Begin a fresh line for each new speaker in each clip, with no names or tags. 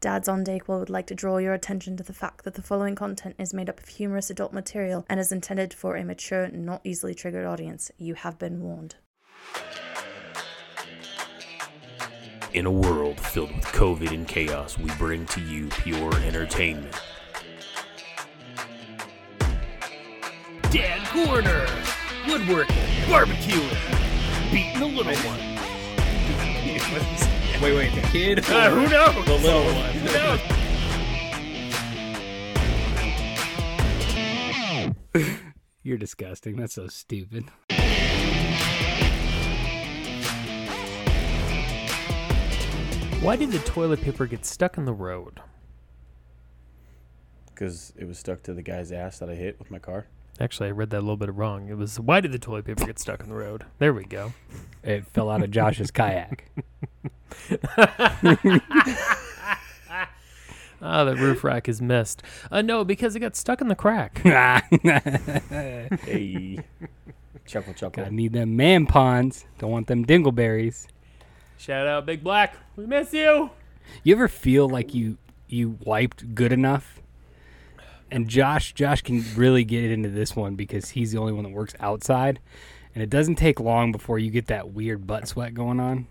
Dads on Dayquil would like to draw your attention to the fact that the following content is made up of humorous adult material and is intended for a mature, not easily triggered audience. You have been warned.
In a world filled with COVID and chaos, we bring to you pure entertainment. Dad Corner, woodworking, barbecuing, beating the little one.
Wait, wait, the kid?
Uh, who knows?
The little one.
Who knows?
You're disgusting. That's so stupid.
Why did the toilet paper get stuck in the road?
Because it was stuck to the guy's ass that I hit with my car.
Actually, I read that a little bit wrong. It was why did the toilet paper get stuck in the road? There we go.
It fell out of Josh's kayak.
Ah, the roof rack is missed. Uh, no, because it got stuck in the crack.
Hey. chuckle, chuckle.
Gotta need them man ponds. Don't want them dingleberries.
Shout out, Big Black. We miss you.
You ever feel like you you wiped good enough? And Josh Josh can really get into this one because he's the only one that works outside. And it doesn't take long before you get that weird butt sweat going on.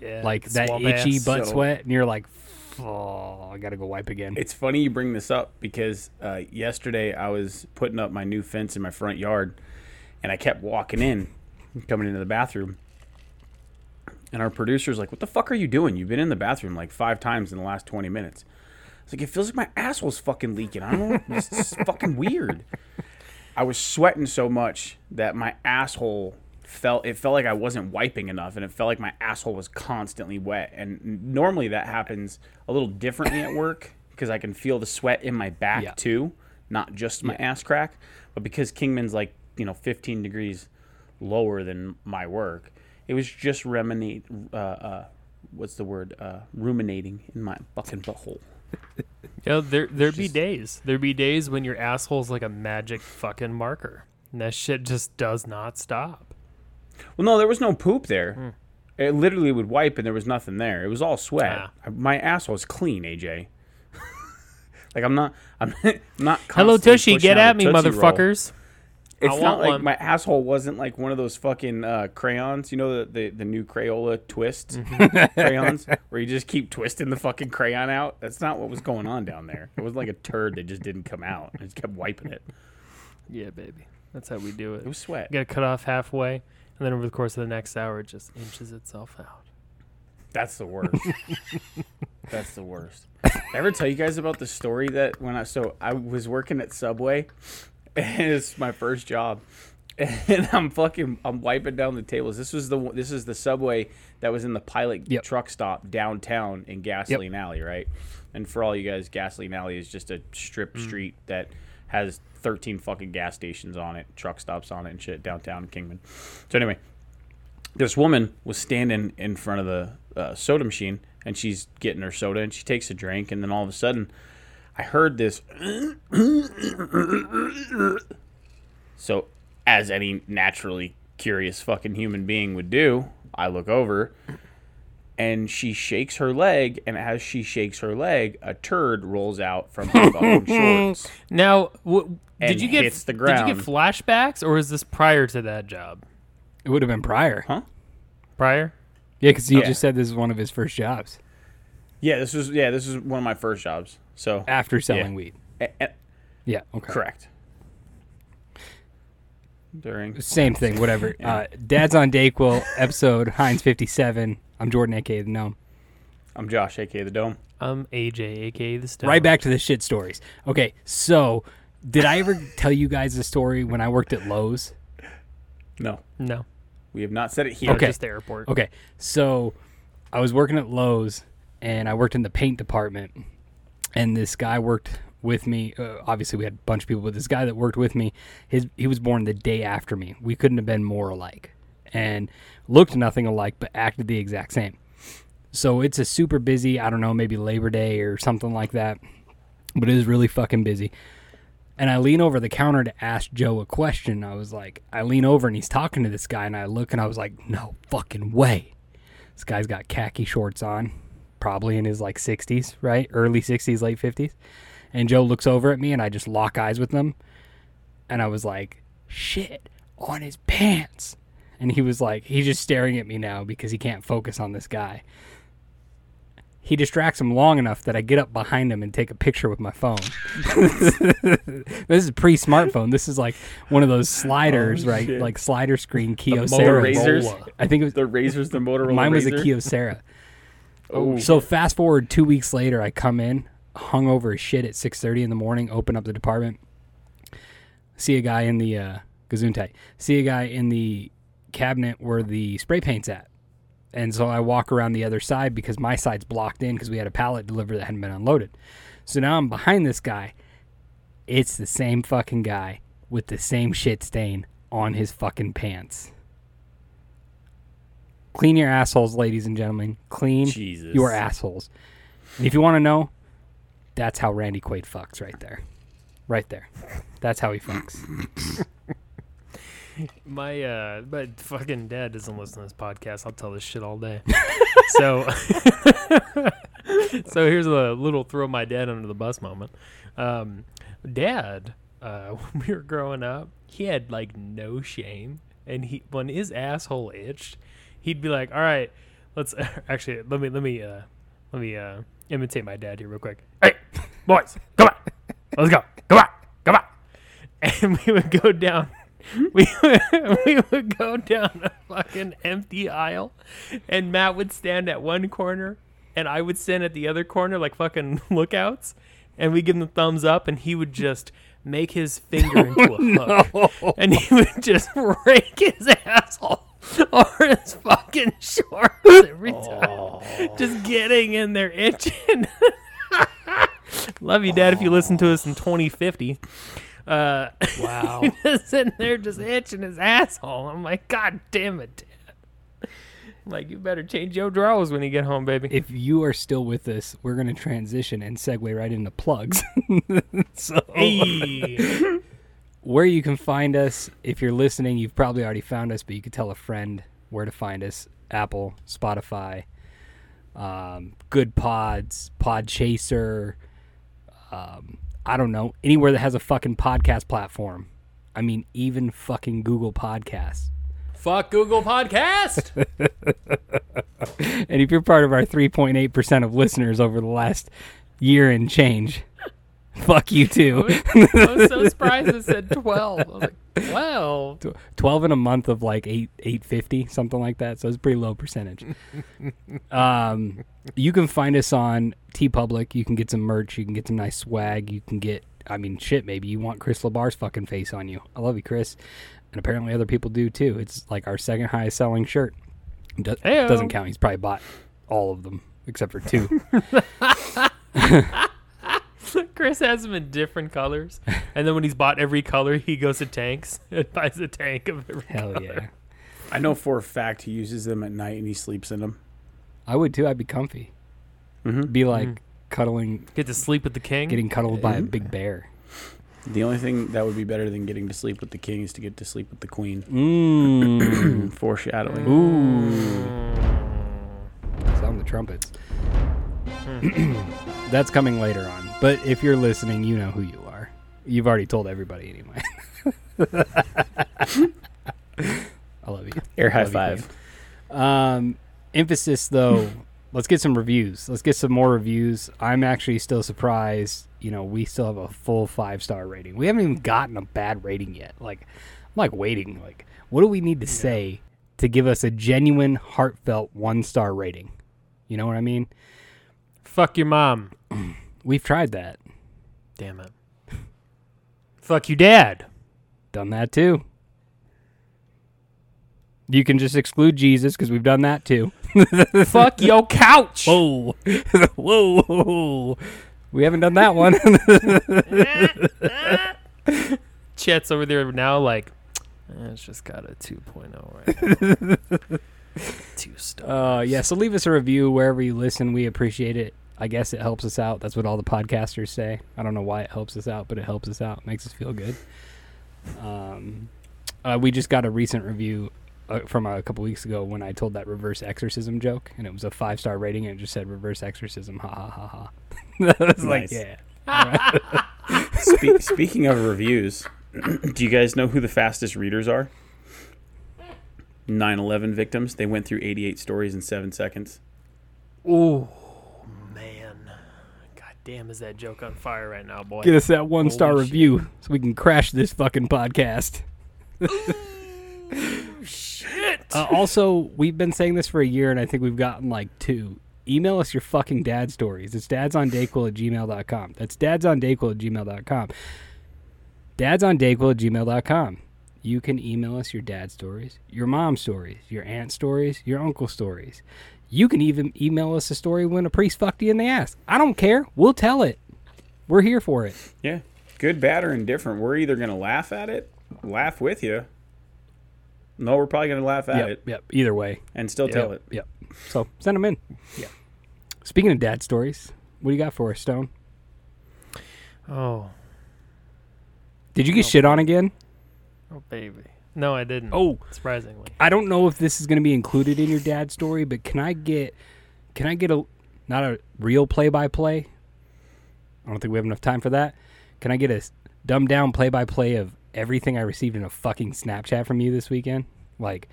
Yeah,
Like that itchy
ass.
butt
So-
sweat and you're like, oh, I gotta go wipe again.
It's funny you bring this up because uh, yesterday I was putting up my new fence in my front yard, and I kept walking in, coming into the bathroom, and our producer's like, "What the fuck are you doing? You've been in the bathroom like five times in the last twenty minutes." It's like it feels like my asshole's fucking leaking. I don't know. It's just fucking weird. I was sweating so much that my asshole felt it felt like I wasn't wiping enough and it felt like my asshole was constantly wet and normally that happens a little differently at work because I can feel the sweat in my back
Yeah.
too not just my ass crack but because Kingman's like you know 15 degrees lower than my work it was just reminate uh, uh what's the word uh ruminating in my fucking butthole
Yeah, there there'd be days. There'd be days when your asshole's like a magic fucking marker. And that shit just does not stop.
Well, no, there was no poop there. It literally would wipe and there was nothing there. It was all sweat.
Ah.
My asshole's clean, AJ. like I'm not. I'm not.
Hello, Tushy. Get at me,
motherfuckers. Roll. It's not like
one.
my asshole wasn't like one of those fucking uh, crayons. You know the, the the new Crayola twists
Mm-hmm.
crayons where you just keep twisting the fucking crayon out. That's not what was going on down there. It was like a turd that just didn't come out. I just kept wiping it.
Yeah, baby. That's how we do it.
It was sweat.
You gotta cut off halfway, and then over the course of the next hour, it just inches itself out.
That's the worst. That's the worst. I ever tell you guys about the story that when I so I was working at Subway, it's my first job, and I'm fucking I'm wiping down the tables. This was the this is the Subway that was in the pilot
Yep.
truck stop downtown in Gasoline Alley, right? And for all you guys, Gasoline Alley is just a strip street that has 13 fucking gas stations on it, truck stops on it, and shit downtown Kingman. So anyway, this woman was standing in front of the uh, soda machine and she's getting her soda and she takes a drink and then all of a sudden I heard this so as any naturally curious fucking human being would do I look over and she shakes her leg and as she shakes her leg a turd rolls out from her fucking shorts
Now, w- did you get
hits the
did you get flashbacks, or is this prior to that job?
It would have been prior.
Huh?
Prior.
Yeah, because he
Yeah.
just said this is one of his first jobs
yeah this was yeah this is one of my first jobs so
after selling
Yeah.
weed.
a- a-
Yeah, okay.
correct during
Same thing, whatever. uh, Dad's on Dayquil, episode Heinz 57. I'm Jordan, aka the Gnome.
I'm Josh, aka the Dome.
I'm AJ, aka the Stone.
Right back to the shit stories. Okay, so did I ever tell you guys the story when I worked at Lowe's?
No,
No,
we have not said it here.
Okay.
just the airport.
Okay, so I was working at Lowe's and I worked in the paint department, and this guy worked with me. Uh, obviously, we had a bunch of people, but this guy that worked with me, his he was born the day after me. We couldn't have been more alike, and looked nothing alike, but acted the exact same. So it's a super busy. I don't know, maybe Labor Day or something like that, but it was really fucking busy. And I lean over the counter to ask Joe a question. I was like, I lean over and he's talking to this guy, and I look and I was like, no fucking way. This guy's got khaki shorts on, probably in his like 60s, right? Early 60s, late 50s. And Joe looks over at me and I just lock eyes with him. And I was like, shit on his pants. And he was like, he's just staring at me now because he can't focus on this guy. He distracts him long enough that I get up behind him and take a picture with my phone. this is pre smartphone. This is like one of those sliders, oh, right?
shit.
Like slider screen
The
Kyocera.
Razrs.
I think it was
The Razrs, the Motorola.
mine was a
Razr.
Kyocera. So fast forward two weeks later, I come in, hung over as shit at six thirty in the morning, open up the department, see a guy in the uh, Gesundheit, see a guy in the cabinet where the spray paint's at, and so I walk around the other side because my side's blocked in because we had a pallet delivered that hadn't been unloaded. So now I'm behind this guy. It's the same fucking guy with the same shit stain on his fucking pants. Clean your assholes, ladies and gentlemen. Clean
Jesus.
your assholes. And if you want to know, that's how Randy Quaid fucks right there. Right there. That's how he fucks.
My uh, my fucking dad doesn't listen to this podcast. I'll tell this shit all day. so, so here's a little throw my dad under the bus moment. Um, dad, uh, when we were growing up, he had like no shame, and he when his asshole itched, he'd be like, "All right, let's actually let me let me uh, let me uh, imitate my dad here real quick. Hey, boys, come on, let's go, come on, come on." And we would go down we we would go down a fucking empty aisle, and Matt would stand at one corner, and I would stand at the other corner like fucking lookouts, and we give him the thumbs up, and he would just make his finger into a hook, and he would just rake his asshole over his fucking shorts every time, just getting in there itching. Love you, Dad. If you listen to us in 2050. Uh,
Wow.
just sitting there just itching his asshole. I'm like, God damn it, Dad. I'm like, you better change your drawers when you get home, baby.
if you are still with us, we're going to transition and segue right into plugs. so,
Hey.
Where you can find us, if you're listening, you've probably already found us, but you could tell a friend where to find us Apple, Spotify, um, Goodpods, Pod Chaser. Um, I don't know, anywhere that has a fucking podcast platform. I mean, even fucking Google Podcasts.
Fuck Google Podcast.
And if you're part of our 3.8% of listeners over the last year and change, fuck you too.
I was so surprised it said 12. I was like, 12?
12 in a month of like 8 850 something like that. So it's a pretty low percentage. Um you can find us on TeePublic. You can get some merch. You can get some nice swag. You can get i mean shit maybe you want chris labar's fucking face on you. I love you chris. And apparently other people do too. It's like our second highest selling shirt. Do- doesn't count. He's probably bought all of them except for two
Chris has them in different colors. And then when he's bought every color, he goes to tanks and buys a tank of every
hell
color.
yeah
I know for a fact he uses them at night and he sleeps in them.
i would too i'd be comfy
Mhm.
be like
Mhm.
cuddling
Get to sleep with the king.
getting cuddled by a
Mhm.
big bear
The only thing that would be better than getting to sleep with the king is to get to sleep with the queen.
mm.
Foreshadowing.
Ooh. Sound the trumpets. That's coming later on. But if you're listening, you know who you are. You've already told everybody anyway. I love you.
Air high
Love
five.
Um, emphasis though, let's get some reviews. Let's get some more reviews. I'm actually still surprised. You know, we still have a full five star rating. We haven't even gotten a bad rating yet. Like, I'm like waiting. Like, what do we need to say to give us a genuine, heartfelt one star rating? You know what I mean?
Fuck your mom.
We've tried that,
Damn it. Fuck your dad.
done that too. You can just exclude Jesus because we've done that too.
Fuck your couch.
Whoa, whoa, whoa. We haven't done that one.
Chet's over there now, like, "Eh, it's just got a 2.0 right now. Two stars.
Uh, yeah, so leave us a review wherever you listen. We appreciate it. I guess it helps us out. That's what all the podcasters say. I don't know why it helps us out, but it helps us out. Makes us feel good. Um, uh, we just got a recent review uh, from a couple weeks ago when I told that reverse exorcism joke, and it was a five star rating, and it just said reverse exorcism. Ha ha ha ha. I was like,
Nice.
yeah.
Spe- speaking of reviews, do you guys know who the fastest readers are? 9/11 victims. They went through 88 stories in seven seconds.
Oh man, god damn, is that joke on fire right now, boy?
Get us that one star
shit.
review so we can crash this fucking podcast.
Shit.
Uh, also, we've been saying this for a year, and I think we've gotten like two. Email us your fucking dad stories. It's dadsondayquil at gmail.com. That's dadsondayquil at gmail.com. Dadsondayquil at gmail.com. You can email us your dad stories, your mom stories, your aunt stories, your uncle stories. You can even email us a story when a priest fucked you in the ass. I don't care. We'll tell it. We're here for it.
Yeah, good, bad, or indifferent. We're either gonna laugh at it, laugh with you. No, we're probably gonna laugh at
Yep,
it
yep. Either way.
and still tell it.
Yep. So send them in.
Yeah.
Speaking of dad stories, what do you got for us, Stone?
Oh,
Did you get
Oh.
shit on again?
oh baby. No, I didn't.
Oh,
surprisingly.
I don't know if this is going to be included in your dad story, but can I get can I get a not a real play by play? I don't think we have enough time for that. Can I get a dumbed down play by play of everything I received in a fucking Snapchat from you this weekend? Like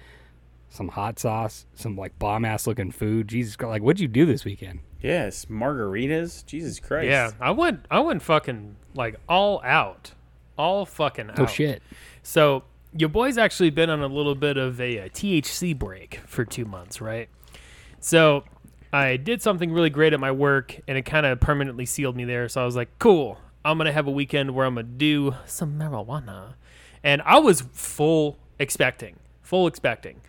some hot sauce, some like bomb ass looking food. Jesus Christ. Like what'd you do this weekend?
Yes, margaritas. Jesus Christ.
Yeah, I went. I went fucking like all out, all fucking oh, out.
Oh shit.
So your boy's actually been on a little bit of a, uh THC break for two months, right? So I did something really great at my work, and it kind of permanently sealed me there. So I was like, cool. I'm gonna have a weekend where I'm gonna do some marijuana, and I was full expecting, full expecting,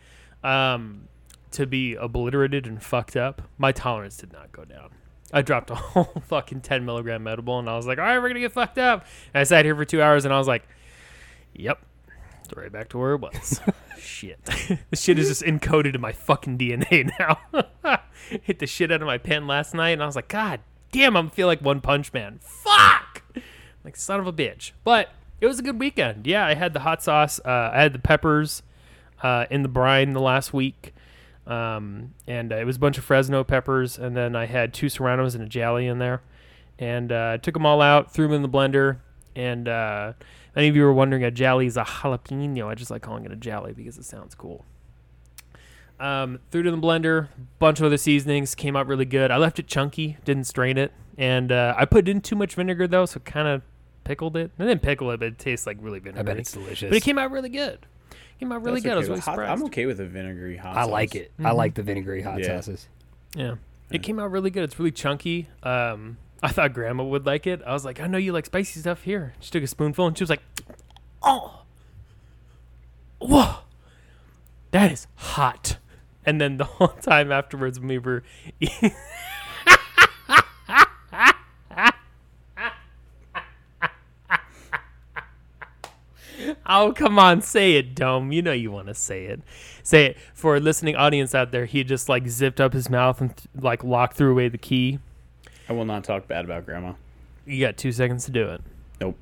um, to be obliterated and fucked up. My tolerance did not go down. I dropped a whole fucking 10 milligram edible, and I was like, all right, we're gonna get fucked up. And I sat here for two hours, and I was like, yep, it's right back to where it was. shit. this shit is just encoded in my fucking DNA now. Hit the shit out of my pen last night, and I was like, God damn, I'm feel like One Punch Man. Fuck! Like, son of a bitch. But it was a good weekend. Yeah, I had the hot sauce, uh, I had the peppers uh, in the brine the last week. Um, and uh, it was a bunch of Fresno peppers, and then I had two serranos and a jally in there. And uh, took them all out, threw them in the blender, and uh, any of you were wondering, a jally is a jalapeno. I just like calling it a jally because it sounds cool. Um, threw it in the blender, bunch of other seasonings, came out really good. I left it chunky, didn't strain it, and uh, I put in too much vinegar though, so kind of pickled it. I didn't pickle it, but it tastes like really
vinegar.
I
bet it's delicious.
but it came out really good. Came out really
That's
good. I was really
hot,
surprised.
I'm okay with a vinegary hot sauce.
I
sauce.
like it. I like the vinegary hot
Yeah.
sauces.
Yeah. It came out really good. It's really chunky. Um, I thought grandma would like it. I was like, I know you like spicy stuff here. She took a spoonful and she was like, Oh, whoa, that is hot. And then the whole time afterwards, we were Oh, come on, say it, Dome. You know you want to say it. Say it. For a listening audience out there, he just like zipped up his mouth and like locked threw away the key.
I will not talk bad about grandma.
You got two seconds to do it.
Nope.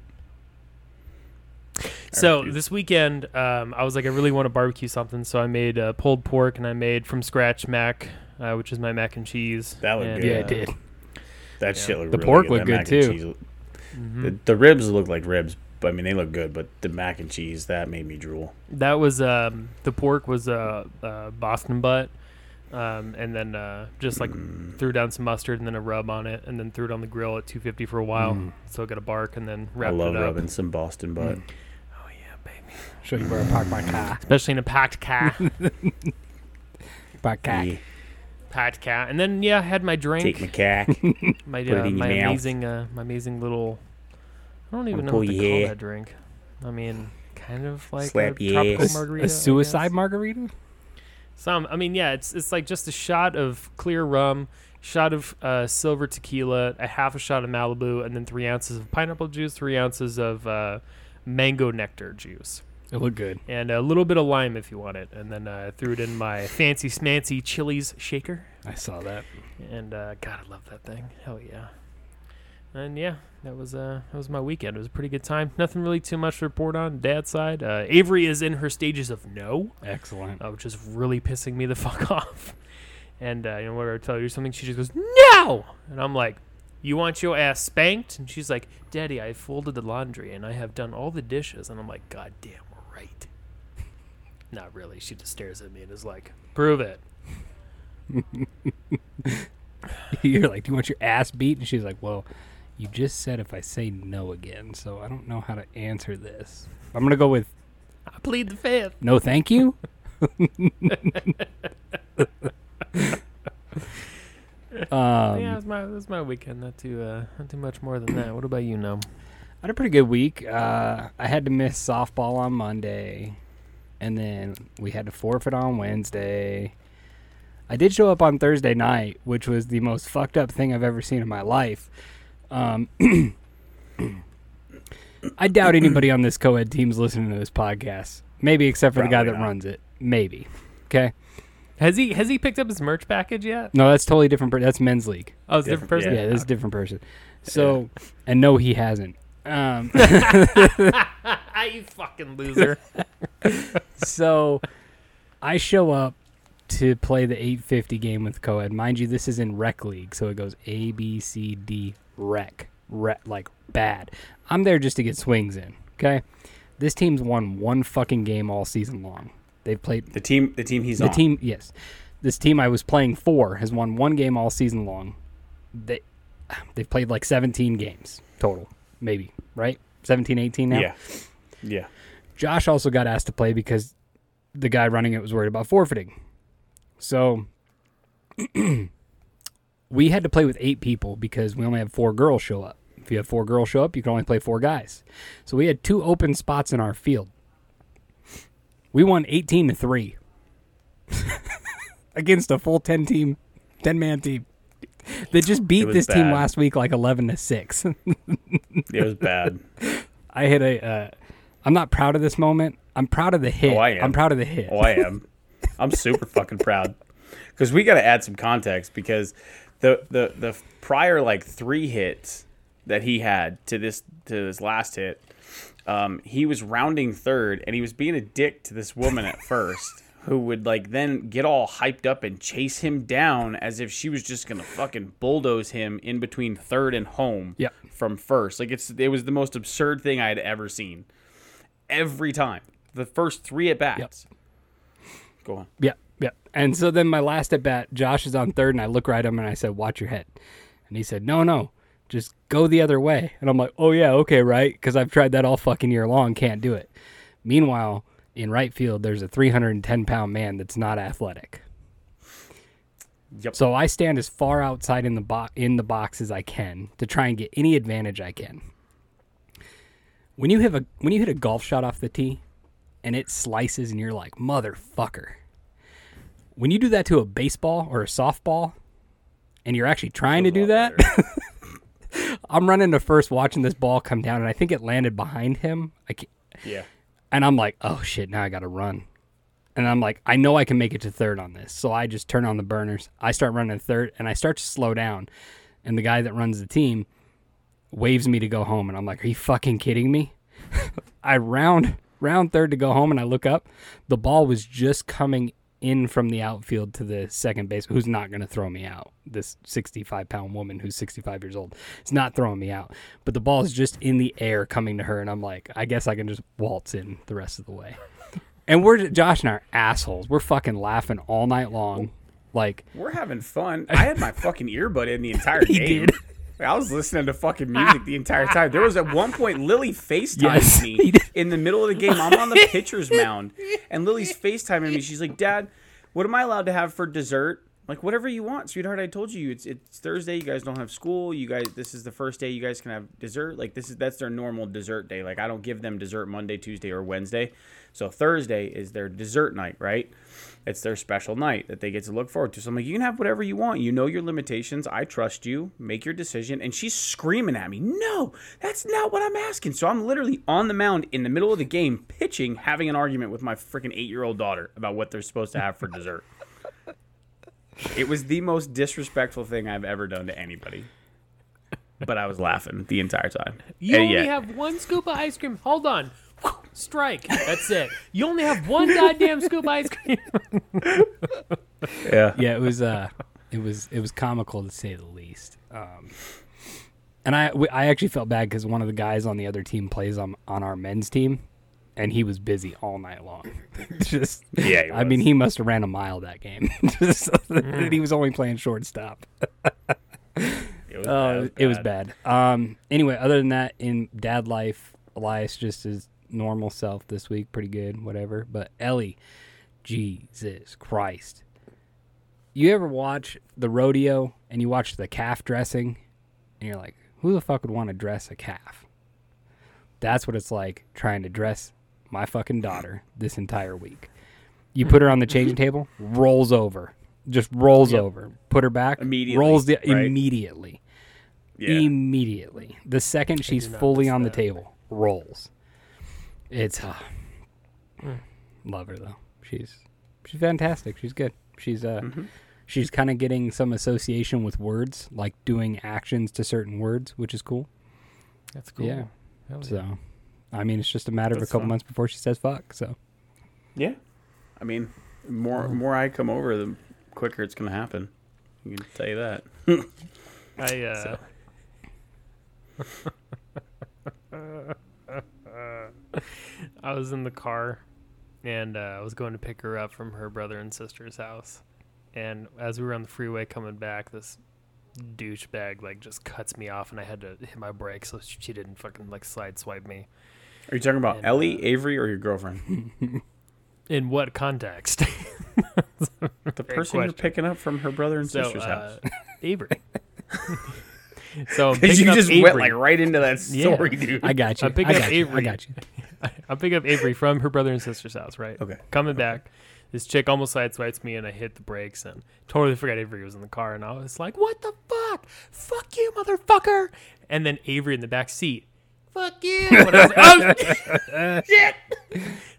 So this weekend, um, I was like, I really want to barbecue something, so I made uh, pulled pork and I made from scratch mac, uh, which is my mac and cheese.
That looked
and,
good.
Yeah, it did.
That
Yeah.
shit looked
The
really
pork
good.
looked
That
good, too.
cheese look-
mhm.
The, the ribs look like ribs, but I mean they look good. But the mac and cheese that made me drool.
That was um, the pork was uh, uh, Boston butt, um, and then uh, just like
Mm.
threw down some mustard and then a rub on it, and then threw it on the grill at 250 for a while,
Mm.
so it got a bark, and then wrapped it up.
I love rubbing some Boston butt.
Mm.
Oh yeah, baby.
Show you where I park my car.
Especially in a packed car,
Park car.
Yeah.
packed car, and then yeah, I had my drink,
Take my cack.
my uh,
in
my amazing uh, my amazing little. I don't even know what to
your
call
hair.
that drink. I mean, kind of like
Slap
a
your
tropical
ass.
margarita.
A suicide margarita?
Some, I mean, yeah, it's it's like just a shot of clear rum, shot of uh, silver tequila, a half a shot of Malibu, and then three ounces of pineapple juice, three ounces of uh, mango nectar juice,
It looked good.
and a little bit of lime if you want it. And then uh, I threw it in my fancy smancy Chili's shaker,
I saw that.
and uh, God, I love that thing. Hell yeah. and yeah, that was uh that was my weekend. It was a pretty good time. Nothing really too much to report on Dad's side. Uh, Avery is in her stages of no,
Excellent.
uh, which is really pissing me the fuck off. And uh, you know, whenever I tell her something, she just goes no, and I'm like, "You want your ass spanked?" And she's like, "Daddy, I folded the laundry and I have done all the dishes." And I'm like, "God damn right." Not really. She just stares at me and is like, "Prove it."
You're like, do you want your ass beat? And she's like, well, you just said if I say no again, so I don't know how to answer this. I'm gonna go with
I plead the fifth.
no, thank you. um,
yeah, it was my it was my weekend. Not too uh, not too much more than that. What about you, know?
I had a pretty good week. Uh, I had to miss softball on Monday, and then we had to forfeit on Wednesday. I did show up on Thursday night, which was the most fucked up thing I've ever seen in my life. Um, I doubt anybody on this co-ed team's listening to this podcast. Maybe except for the guy that
not.
runs it. Maybe. Okay.
Has he has he picked up his merch package yet?
No, that's totally different. Per- that's men's league.
Oh, it's a different
Different-
person.
Yeah, this is a different person. So, and no, he hasn't. Um,
you fucking loser.
so I show up to play the 850 game with Coed. Mind you, this is in rec league, so it goes A B C D rec, rec like bad. I'm there just to get swings in. Okay, this team's won one fucking game all season long. They've played
The team, the team he's on.
the
on.
team. Yes, this team I was playing for has won one game all season long. They they've played like 17 games total, maybe right? 17, 18 now.
Yeah, yeah.
Josh also got asked to play because the guy running it was worried about forfeiting. So we had to play with eight people because we only had four girls show up. If you have four girls show up, you can only play four guys. So we had two open spots in our field. We won 18 to 3 against a full 10 team, 10 man team. That just beat this team last week like 11 to 6.
It was bad.
I hit a. Uh, I'm not proud of this moment. I'm proud of the hit.
Oh, I am.
I'm proud of the hit.
Oh, I am. I'm super fucking proud because we got to add some context because the the the prior like three hits that he had to this to this last hit, um, he was rounding third and he was being a dick to this woman at first. Who would like then get all hyped up and chase him down as if she was just gonna fucking bulldoze him in between third and home
Yep.
from first. Like it's it was the most absurd thing I had ever seen. Every time. The first three at bats. Go on.
Yeah, yeah. And so then my last at bat, Josh is on third, and I look right at him and I said, "Watch your head." And he said, "No, no, just go the other way." And I'm like, "Oh yeah, okay, right," because I've tried that all fucking year long, can't do it. Meanwhile, in right field, there's a 310 pound man that's not athletic.
Yep.
So I stand as far outside in the bo- in the box as I can to try and get any advantage I can. When you have a when you hit a golf shot off the tee and it slices and you're like, "Motherfucker." When you do that to a baseball or a softball and you're actually trying to do that, I'm running to first watching this ball come down and I think it landed behind him. I
Yeah.
and I'm like, oh shit, now I got to run. And I'm like, I know I can make it to third on this. So I just turn on the burners. I start running third and I start to slow down. And the guy that runs the team waves me to go home. And I'm like, are you fucking kidding me? I round round third to go home and I look up. The ball was just coming in from the outfield to the second base, who's not going to throw me out. This 65 pound woman who's 65 years old is not throwing me out. But the ball is just in the air coming to her. And I'm like, I guess I can just waltz in the rest of the way. And we're, Josh and I are assholes. We're fucking laughing all night long. Like,
We're having fun. I had my fucking earbud in the entire game.
did.
I was listening to fucking music the entire time. There was at one point Lily FaceTimed
Yes,
me in the middle of the game. I'm on the pitcher's mound, and Lily's FaceTiming me. She's like, "Dad, what am I allowed to have for dessert?" Like whatever you want, sweetheart. I told you it's it's Thursday. You guys don't have school. You guys, this is the first day you guys can have dessert. Like this is that's their normal dessert day. Like I don't give them dessert Monday, Tuesday, or Wednesday. So Thursday is their dessert night, right? It's their special night that they get to look forward to. So I'm like, you can have whatever you want. You know your limitations. I trust you. Make your decision. And she's screaming at me, no, that's not what I'm asking. So I'm literally on the mound in the middle of the game, pitching, having an argument with my freaking eight year old daughter about what they're supposed to have for dessert. it was the most disrespectful thing I've ever done to anybody. but I was laughing the entire time.
You
And
only
yeah,
have one scoop of ice cream. Hold on. Strike. That's it. You only have one goddamn scoop of ice cream.
yeah.
yeah, it was uh, it was it was comical to say the least. Um, and I actually felt bad because one of the guys on the other team plays on on our men's team, and he was busy all night long. Just
Yeah, he
I mean, he must have ran a mile that game. Just
Mm.
he was only playing shortstop.
It was,
Oh,
bad,
it was bad. Um. Anyway, other than that, in dad life, Elias just his normal self this week, pretty good, whatever. But Ellie, Jesus Christ, you ever watch the rodeo and you watch the calf dressing, and you're like, who the fuck would want to dress a calf? That's what it's like trying to dress my fucking daughter this entire week. You put her on the changing table, rolls over, just rolls
Yep.
over. Put her back,
Immediately,
rolls the,
right?
immediately
Yeah.
immediately. The second she's fully on the
that.
table, rolls. It's uh, love her though. She's she's fantastic. She's good. She's uh
Mm-hmm.
she's kind of getting some association with words, like doing actions to certain words, which is cool.
That's cool.
Yeah.
Hell yeah.
So, I mean, it's just a matter of a couple
fun.
months before she says fuck. So,
Yeah. I mean, more more I come over, the quicker it's gonna happen. You can tell you that.
I uh I was in the car and uh, I was going to pick her up from her brother and sister's house. And as we were on the freeway coming back, this douchebag like just cuts me off and I had to hit my brakes so she didn't fucking like slide swipe me.
Are you talking about
And,
Ellie, Avery, or your girlfriend?
In what context?
The person you're picking up from her brother and
so
sister's house.
uh, Avery. so
Because you just
Avery.
went like right into that
Yeah.
story, dude.
I got you.
I pick
I
up
got you. I
Avery.
got you.
I pick up Avery from her brother and sister's house, right?
Okay.
Coming back, this chick almost sideswipes me, and I hit the brakes and totally forgot Avery was in the car, and I was like, "What the fuck? Fuck you, motherfucker!" And then Avery in the back seat, "Fuck you!" I was like, "Oh, shit!"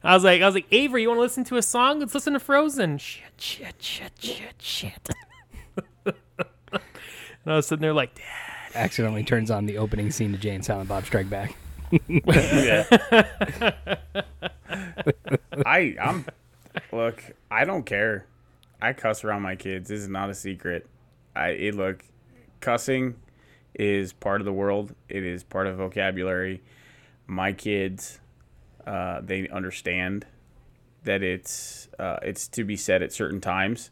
I was like, "I was like, Avery, you want to listen to a song? Let's listen to Frozen." Shit, shit, shit, shit, shit. and I was sitting there like, "Dad."
Accidentally turns on the opening scene to Jay and Silent Bob Strike Back.
Yeah. I I'm look, I don't care. I cuss around my kids. This is not a secret. I it look cussing is part of the world. It is part of vocabulary. My kids uh, they understand that it's uh, it's to be said at certain times.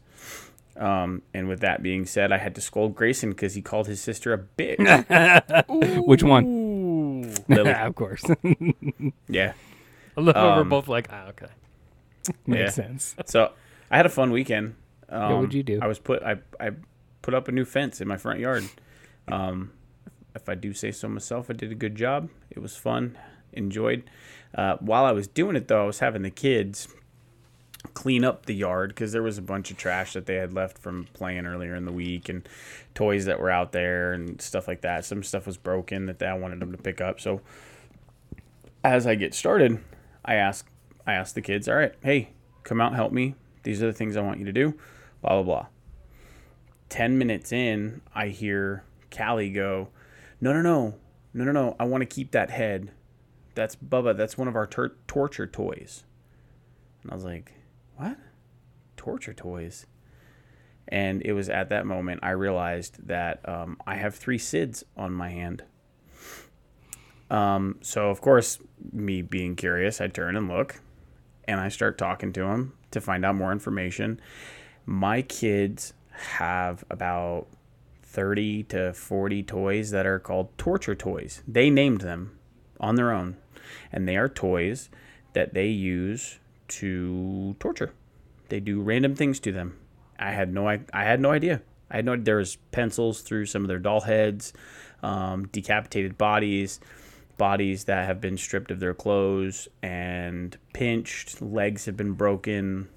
Um, and with that being said, I had to scold Grayson because he called his sister a bitch.
Which one?
Lily.
of course.
yeah.
I love how we're
Um,
both like, ah, okay.
Makes
Yeah.
sense.
So I had a fun weekend. Um,
what'd you do?
I was put I I put up a new fence in my front yard. Um, if I do say so myself, I did a good job. It was fun, enjoyed. Uh, while I was doing it though, I was having the kids clean up the yard because there was a bunch of trash that they had left from playing earlier in the week and toys that were out there and stuff like that. Some stuff was broken that I wanted them to pick up. So as I get started, I ask I ask the kids, all right, hey, come out, help me. These are the things I want you to do. Blah blah blah. Ten minutes in, I hear Callie go, no no no no no no. I want to keep that head. That's Bubba. That's one of our tur torture toys. And I was like, what? Torture toys? And it was at that moment I realized that um, I have three Sids on my hand. Um, so of course, me being curious, I turn and look, and I start talking to him to find out more information. My kids have about 30 to 40 toys that are called torture toys. They named them on their own, and they are toys that they use to torture. They do random things to them. I had no I, I had no idea. I had no there was pencils through some of their doll heads, um, decapitated bodies, bodies that have been stripped of their clothes and pinched, legs have been broken,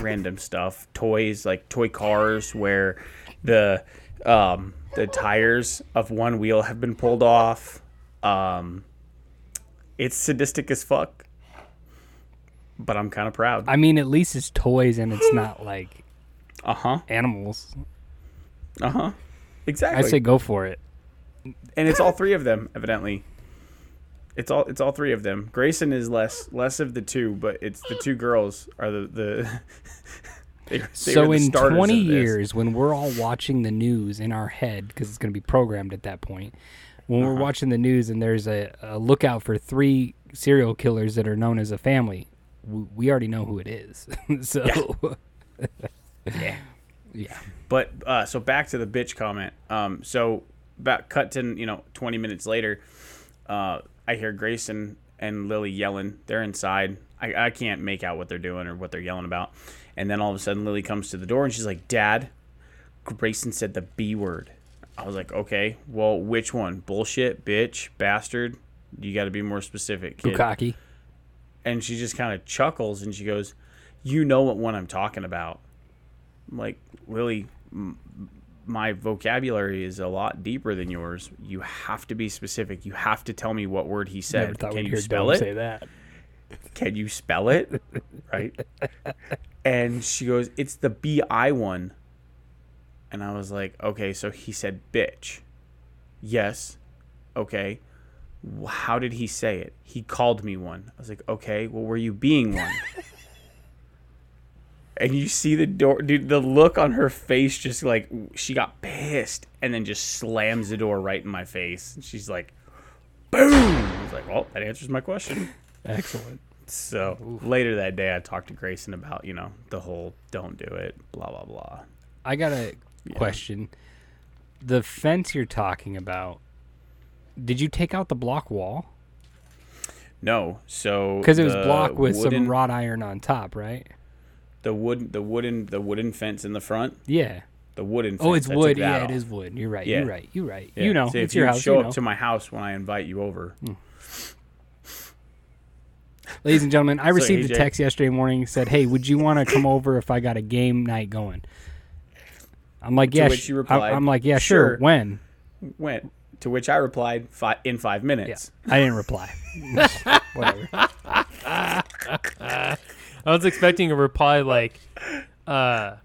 random stuff. Toys like toy cars where the um, the tires of one wheel have been pulled off. Um, it's sadistic as fuck, but I'm kind of proud.
I mean, at least it's toys and it's not like
Uh huh.
animals.
Uh huh. Exactly.
I say go for it.
and it's all three of them evidently. It's all it's all three of them. Grayson is less less of the two, but it's the two girls are the the. they, they
so
the
in 20 years, when we're all watching the news in our head, because it's going to be programmed at that point, when
Uh-huh.
we're watching the news and there's a, a lookout for three serial killers that are known as a family, we, already know who it is. so,
Yeah.
yeah.
But uh, so back to the bitch comment. Um, so about cut to you know twenty minutes later, uh, I hear Grayson and Lily yelling. They're inside. I, I can't make out what they're doing or what they're yelling about. And then all of a sudden, Lily comes to the door and she's like, "Dad, Grayson said the B word." I was like, "Okay, well, which one? Bullshit, bitch, bastard. You got to be more specific, kid."
Bukkake.
And she just kind of chuckles and she goes, "You know what one I'm talking about." I'm like, Lily, m- my vocabulary is a lot deeper than yours. You have to be specific. You have to tell me what word he said. Can you spell it?
say that.
Can you spell it? right? And she goes, "It's the B I one." And I was like, "Okay, so he said bitch." Yes. Okay. How did he say it? He called me one. I was like, "Okay, well were you being one?" and you see the door dude the look on her face just like she got pissed and then just slams the door right in my face and she's like boom I was like well that answers my question
Excellent.
so later that day, I talked to Grayson about you know the whole "don't do it" blah blah blah.
I got a question. The fence you're talking about, did you take out the block wall?
No, so
Because it was
the
blocked with
wooden,
some wrought iron on top, right?
the wood, the wooden, the wooden fence in the front.
Yeah.
The wooden. Fence, oh, it's
wood. Yeah, it is wood. You're right.
Yeah.
You're right. You're right.
Yeah.
You know,
So
it's
if
your
you
house.
show
you
up to my house when I invite you over, hmm.
Ladies and gentlemen, I
So,
received a text yesterday morning said, "Hey, would you want to come over if I got a game night going?" I'm like,
To
"Yeah." sh-
you
I-
replied,
I'm like, "Yeah, sure.
"Sure."
When?"
went to which I replied fi- in five
Yeah.
minutes.
I didn't reply. Whatever.
I was expecting a reply like, uh,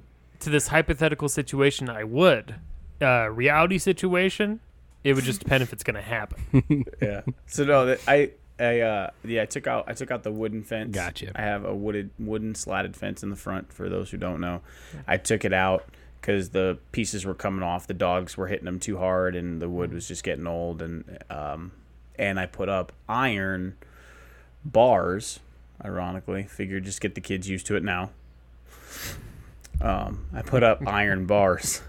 to this hypothetical situation, I would. Uh, reality situation, it would just depend if it's going to happen.
yeah. So no, that I I uh yeah I took out I took out the wooden fence.
Gotcha.
I have a wooded wooden slatted fence in the front for those who don't know. I took it out because the pieces were coming off. The dogs were hitting them too hard, and the wood was just getting old. And um and I put up iron bars. Ironically, figured just get the kids used to it now. Um, I put up iron bars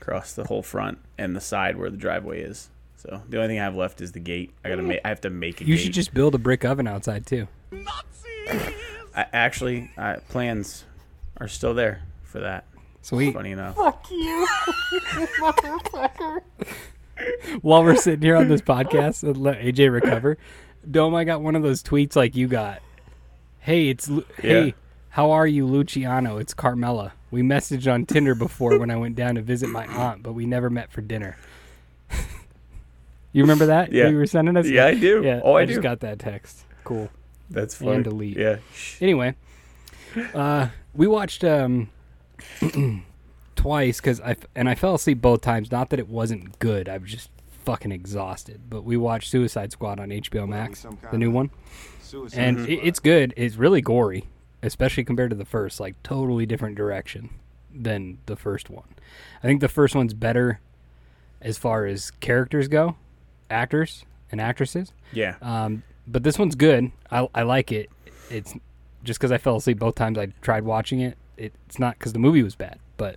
across the whole front and the side where the driveway is. So the only thing I have left is the gate. I gotta make. I have to make a
You
gate.
should just build a brick oven outside too. Nazis!
I, actually, uh, plans are still there for that.
Sweet.
Funny enough. Fuck you, motherfucker.
While we're sitting here on this podcast and let AJ recover, Dome, I got one of those tweets like you got. Hey, it's Lu- hey, how are you, Luciano? It's Carmela. We messaged on Tinder before when I went down to visit my aunt, but we never met for dinner. you remember that?
Yeah.
you were sending us.
Yeah, I do.
Yeah.
Oh, I
just
do.
got that text. Cool.
That's funny.
And delete.
Yeah.
Anyway, uh, we watched um, twice because I f- and I fell asleep both times. Not that it wasn't good. I was just fucking exhausted. But we watched Suicide Squad on HBO Max, the new one,
Suicide
and it, it's good. It's really gory, especially compared to the first. Like totally different direction than the first one. I think the first one's better as far as characters go, actors and actresses.
Yeah.
Um, but this one's good. I, I like it. It's just because I fell asleep both times I tried watching it. It's not because the movie was bad, but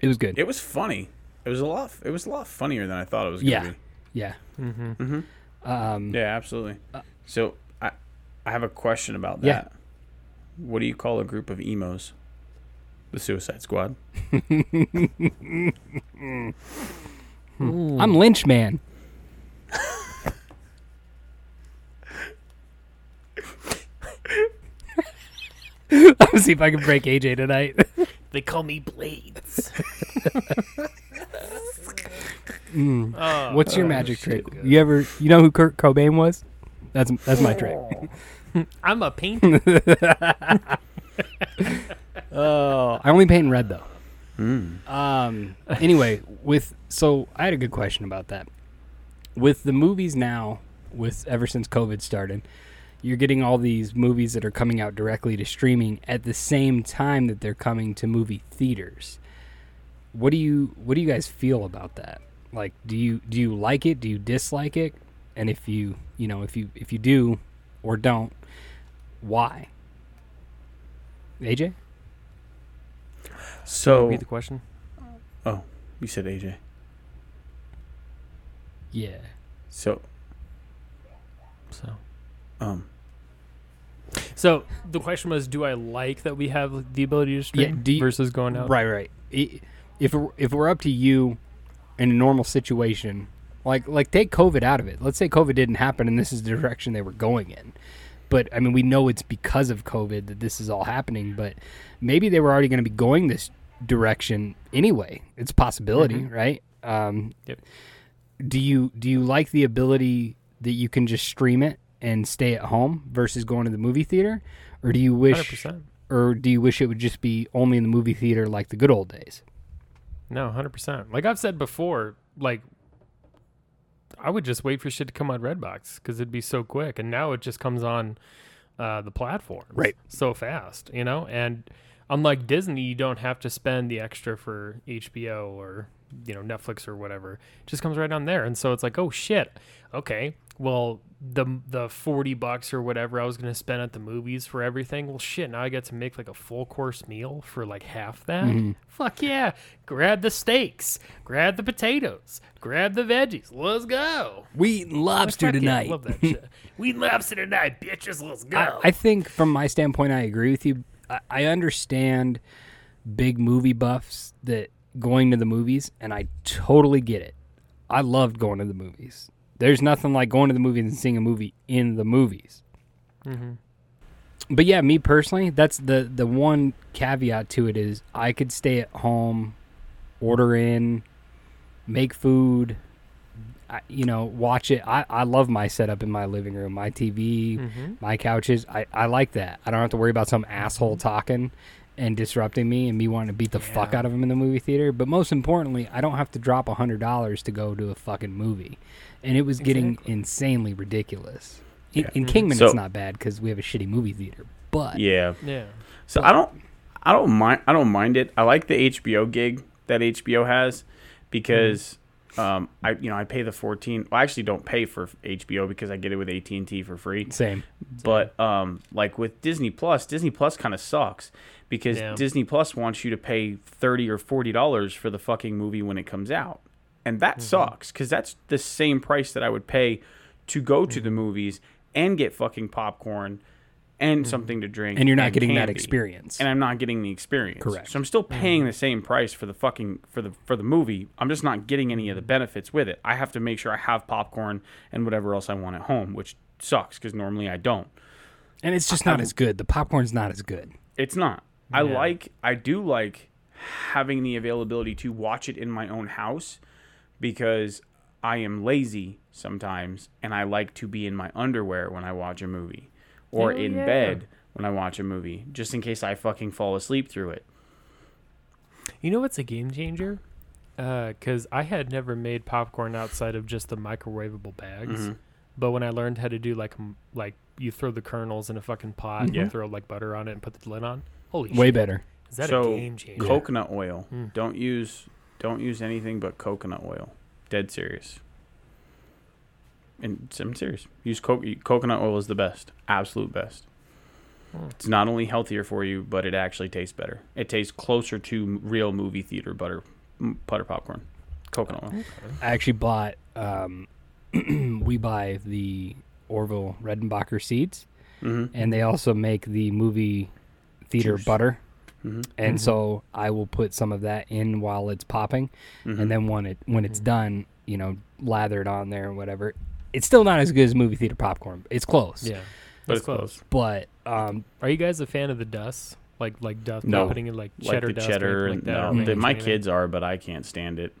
it was good.
It was funny. It was a lot. It was a lot funnier than I thought it was gonna
yeah,
be.
yeah.
Mm-hmm.
Um,
Yeah, absolutely. So I, I have a question about that.
Yeah.
What do you call a group of emos? The Suicide Squad.
I'm Lynch Man. I'll see if I can break AJ tonight.
They call me Blades.
What's your magic trick? You ever, you know who Kurt Cobain was? That's that's my trick.
I'm a painter.
Oh, I only paint in red though. Um. Anyway, with so I had a good question about that. with the movies now, with ever since COVID started, you're getting all these movies that are coming out directly to streaming at the same time that they're coming to movie theaters. What do you what do you guys feel about that? Like do you do you like it? Do you dislike it? And if you, you know, if you if you do or don't, why? AJ?
So,
Repeat the question.
oh, you said AJ.
Yeah.
So,
So,
um,
so the question was, do I like that we have the ability to stream
do you-
versus going out?
Right, right. If if were up to you in a normal situation, like like take COVID out of it. Let's say COVID didn't happen and this is the direction they were going in. But I mean, we know it's because of COVID that this is all happening. But maybe they were already going to be going this direction anyway. It's a possibility, right? Um,
Yep.
Do you do you like the ability that you can just stream it and stay at home versus going to the movie theater, or do you wish,
100%.
or do you wish it would just be only in the movie theater like the good old days?
No, hundred percent. Like I've said before, like I would just wait for shit to come on Redbox because it'd be so quick, and now it just comes on uh, the platform
Right.
so fast, you know. And unlike Disney, you don't have to spend the extra for HBO or you know Netflix or whatever. It just comes right on there, and so it's like, oh shit, okay. Well, the the forty bucks or whatever I was gonna spend at the movies for everything. Well, shit, now I get to make like a full course meal for like half that. Mm-hmm. Fuck yeah! Grab the steaks, grab the potatoes, grab the veggies. Let's go.
We eating lobster
yeah,
tonight.
love that shit. we eating lobster tonight, bitches. Let's go.
I, I think from my standpoint, I agree with you. I, I understand big movie buffs that going to the movies, and I totally get it. I loved going to the movies. There's nothing like going to the movies and seeing a movie in the movies. But yeah, me personally, that's the the one caveat to it is I could stay at home, order in, make food, I, you know, watch it. I, I love my setup in my living room, my TV,
Mm-hmm.
my couches. I, I like that. I don't have to worry about some asshole talking and disrupting me and me wanting to beat the fuck out of him in the movie theater. But most importantly, I don't have to drop a hundred dollars to go to a fucking movie, and it was getting
Exactly.
insanely ridiculous. In,
Yeah.
in Kingman,
So-
it's not bad because we have a shitty movie theater, but
yeah.
yeah.
So I don't, I don't mind. I don't mind it. I like the HBO gig that HBO has because, um, I you know I pay the fourteen. Well, I actually don't pay for HBO because I get it with AT and T for free.
same.
But um, like with Disney Plus, Disney Plus kind of sucks because
Yeah.
Disney Plus wants you to pay thirty or forty dollars for the fucking movie when it comes out, and that
Mm-hmm.
sucks because that's the same price that I would pay to go to the
Mm-hmm.
movies and get fucking popcorn and something to drink,
And you're not getting that experience.
and I'm not getting the experience.
Correct.
So I'm still paying the same price for the fucking for the for the movie. I'm just not getting any of the benefits with it. I have to make sure I have popcorn and whatever else I want at home, which sucks because normally I don't.
And it's just not as good. The popcorn's not as good.
It's not. I
Yeah.
like I do like having the availability to watch it in my own house because I am lazy sometimes and I like to be in my underwear when I watch a movie or
Hell
in
yeah.
bed when I watch a movie just in case I fucking fall asleep through it.
You know what's a game changer? Because I had never made popcorn outside of just the microwavable bags.
Mhm.
But when I learned how to do like like you throw the kernels in a fucking pot,
Yeah.
you throw like butter on it and put the lid on. Holy
Way
shit!
better.
Is that
so
a game changer?
coconut oil.
Mm.
Don't use don't use anything but coconut oil. Dead serious. And I'm serious. Use co- coconut oil is the best. Absolute best.
Hmm.
It's not only healthier for you, but it actually tastes better. It tastes closer to real movie theater butter butter popcorn. Coconut oil.
I actually bought. Um, we buy the Orville Redenbacher seeds,
hmm
and they also make the movie theater
Juice.
butter.
hmm
And
Mhm.
so I will put some of that in while it's popping,
hmm
and then when it when it's
Mhm.
done, you know, lather it on there and whatever. It's still not as good as movie theater popcorn. It's close,
Yeah,
but
that's
it's close.
but um,
Are you guys a fan of the dust? Like like dust
No.
putting in like
Like
cheddar
the
dust,
cheddar,
like that,
no,
Mm.
the-
mayonnaise,
my
anything?
kids are, but I can't stand it.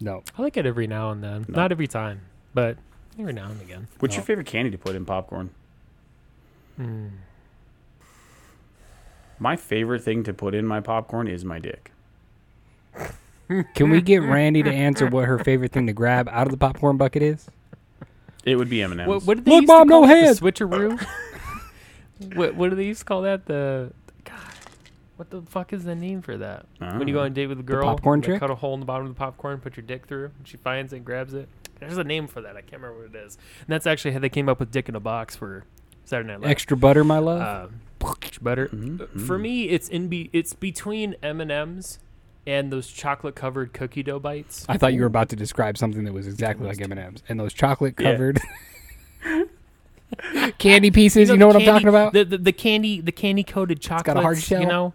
no.
I like it every now and then.
No.
Not every time, but every now and again.
What's
No.
your favorite candy to put in popcorn?
Mm.
My favorite thing to put in my popcorn is my dick.
Can we get Randy to answer what her favorite thing to grab out of the popcorn bucket is?
It would be M and M's.
What, what did they
Look,
used
Mom,
to call
no
it?
hand.
The switcheroo. what what do they used to call that? The God, what the fuck is the name for that? When you go on a date with a girl,
popcorn
they
trick?
cut a hole in the bottom of the popcorn, put your dick through, and she finds it, grabs it. There's a name for that. I can't remember what it is. And that's actually how they came up with "Dick in a Box" for Saturday Night Live.
Extra butter, my love.
Uh, extra butter.
Mhm,
Uh, For me, it's in be it's between M and M's and those chocolate covered cookie dough bites.
I thought you were about to describe something that was exactly like M and M's and those chocolate covered candy pieces. You know, what
the
I'm talking about?
The, the the candy the candy coated chocolate.
got a hard shell.
You know,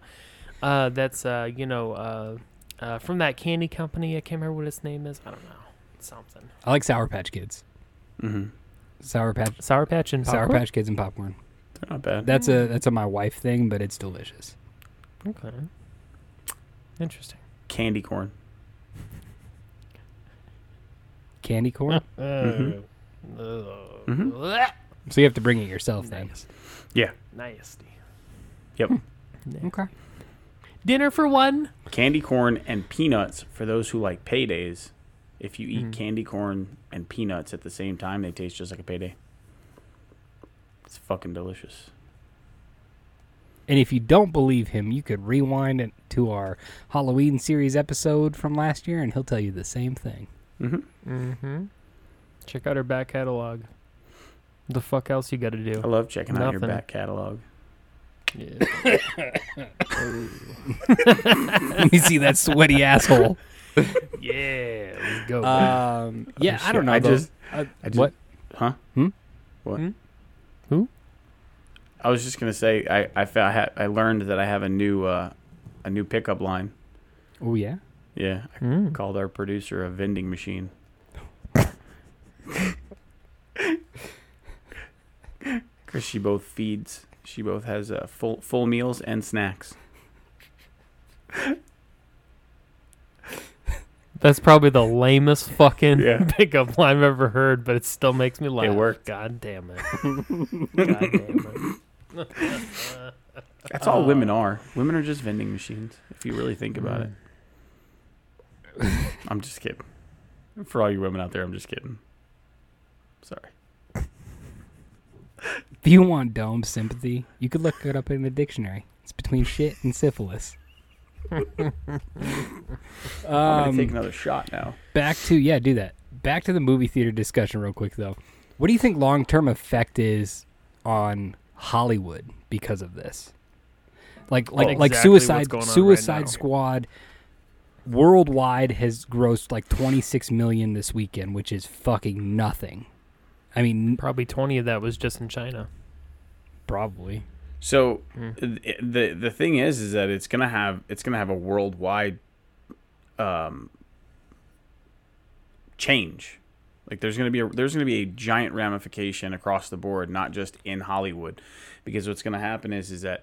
uh, that's uh, you know uh, uh, from that candy company. I can't remember what its name is. I don't know. Something
I like Sour Patch Kids.
hmm
Sour Patch,
Sour Patch and
Sour? Patch Kids and popcorn.
They're not bad.
That's a that's a my wife thing, but it's delicious.
Okay. Interesting.
Candy corn.
Candy corn.
Mhm.
Uh,
Mhm.
so you have to bring it yourself then.
Nasty.
Yeah.
Nasty.
Yep.
Okay.
Dinner for one.
Candy corn and peanuts for those who like paydays. If you eat
Mm.
candy corn and peanuts at the same time, they taste just like a payday. It's fucking delicious.
And if you don't believe him, you could rewind it to our Halloween series episode from last year, and he'll tell you the same thing.
Mm-hmm.
Mm-hmm. Check out our back catalog. The fuck else you got to do?
I love checking out your back catalog.
Yeah.
Let me see that sweaty asshole.
yeah. Let's go.
Um, yeah, I don't know.
I just-
Uh,
I just,
what?
Huh?
Hmm?
What?
Hmm? Who?
I was just gonna say I I, fa- I, ha- I learned that I have a new uh, a new pickup line.
Oh yeah.
Yeah, I
Mm.
called our producer a vending machine. Cause she both feeds. She both has uh, full full meals and snacks.
That's probably the lamest fucking
Yeah.
pickup line I've ever heard, but it still makes me laugh.
It worked.
God damn it. God damn it.
That's all uh, women are. Women are just vending machines. If you really think about it. Hmm. I'm just kidding. For all you women out there, I'm just kidding. Sorry.
If you want dome sympathy, you could look it up in the dictionary. It's between shit and syphilis.
I'm gonna
um,
take another shot now.
back to yeah, do that. Back to the movie theater discussion real quick though. What do you think long term effect is on Hollywood because of this? Like like like
Exactly what's
Suicide
right
Suicide. Squad worldwide has grossed like 26 million this weekend, which is fucking nothing. I mean,
Probably 20 of that was just in China.
probably.
So
Mm.
the the thing is, is that it's gonna have it's gonna have a worldwide um, change. Like there's gonna be a there's gonna be a giant ramification across the board, not just in Hollywood, because what's gonna happen is is that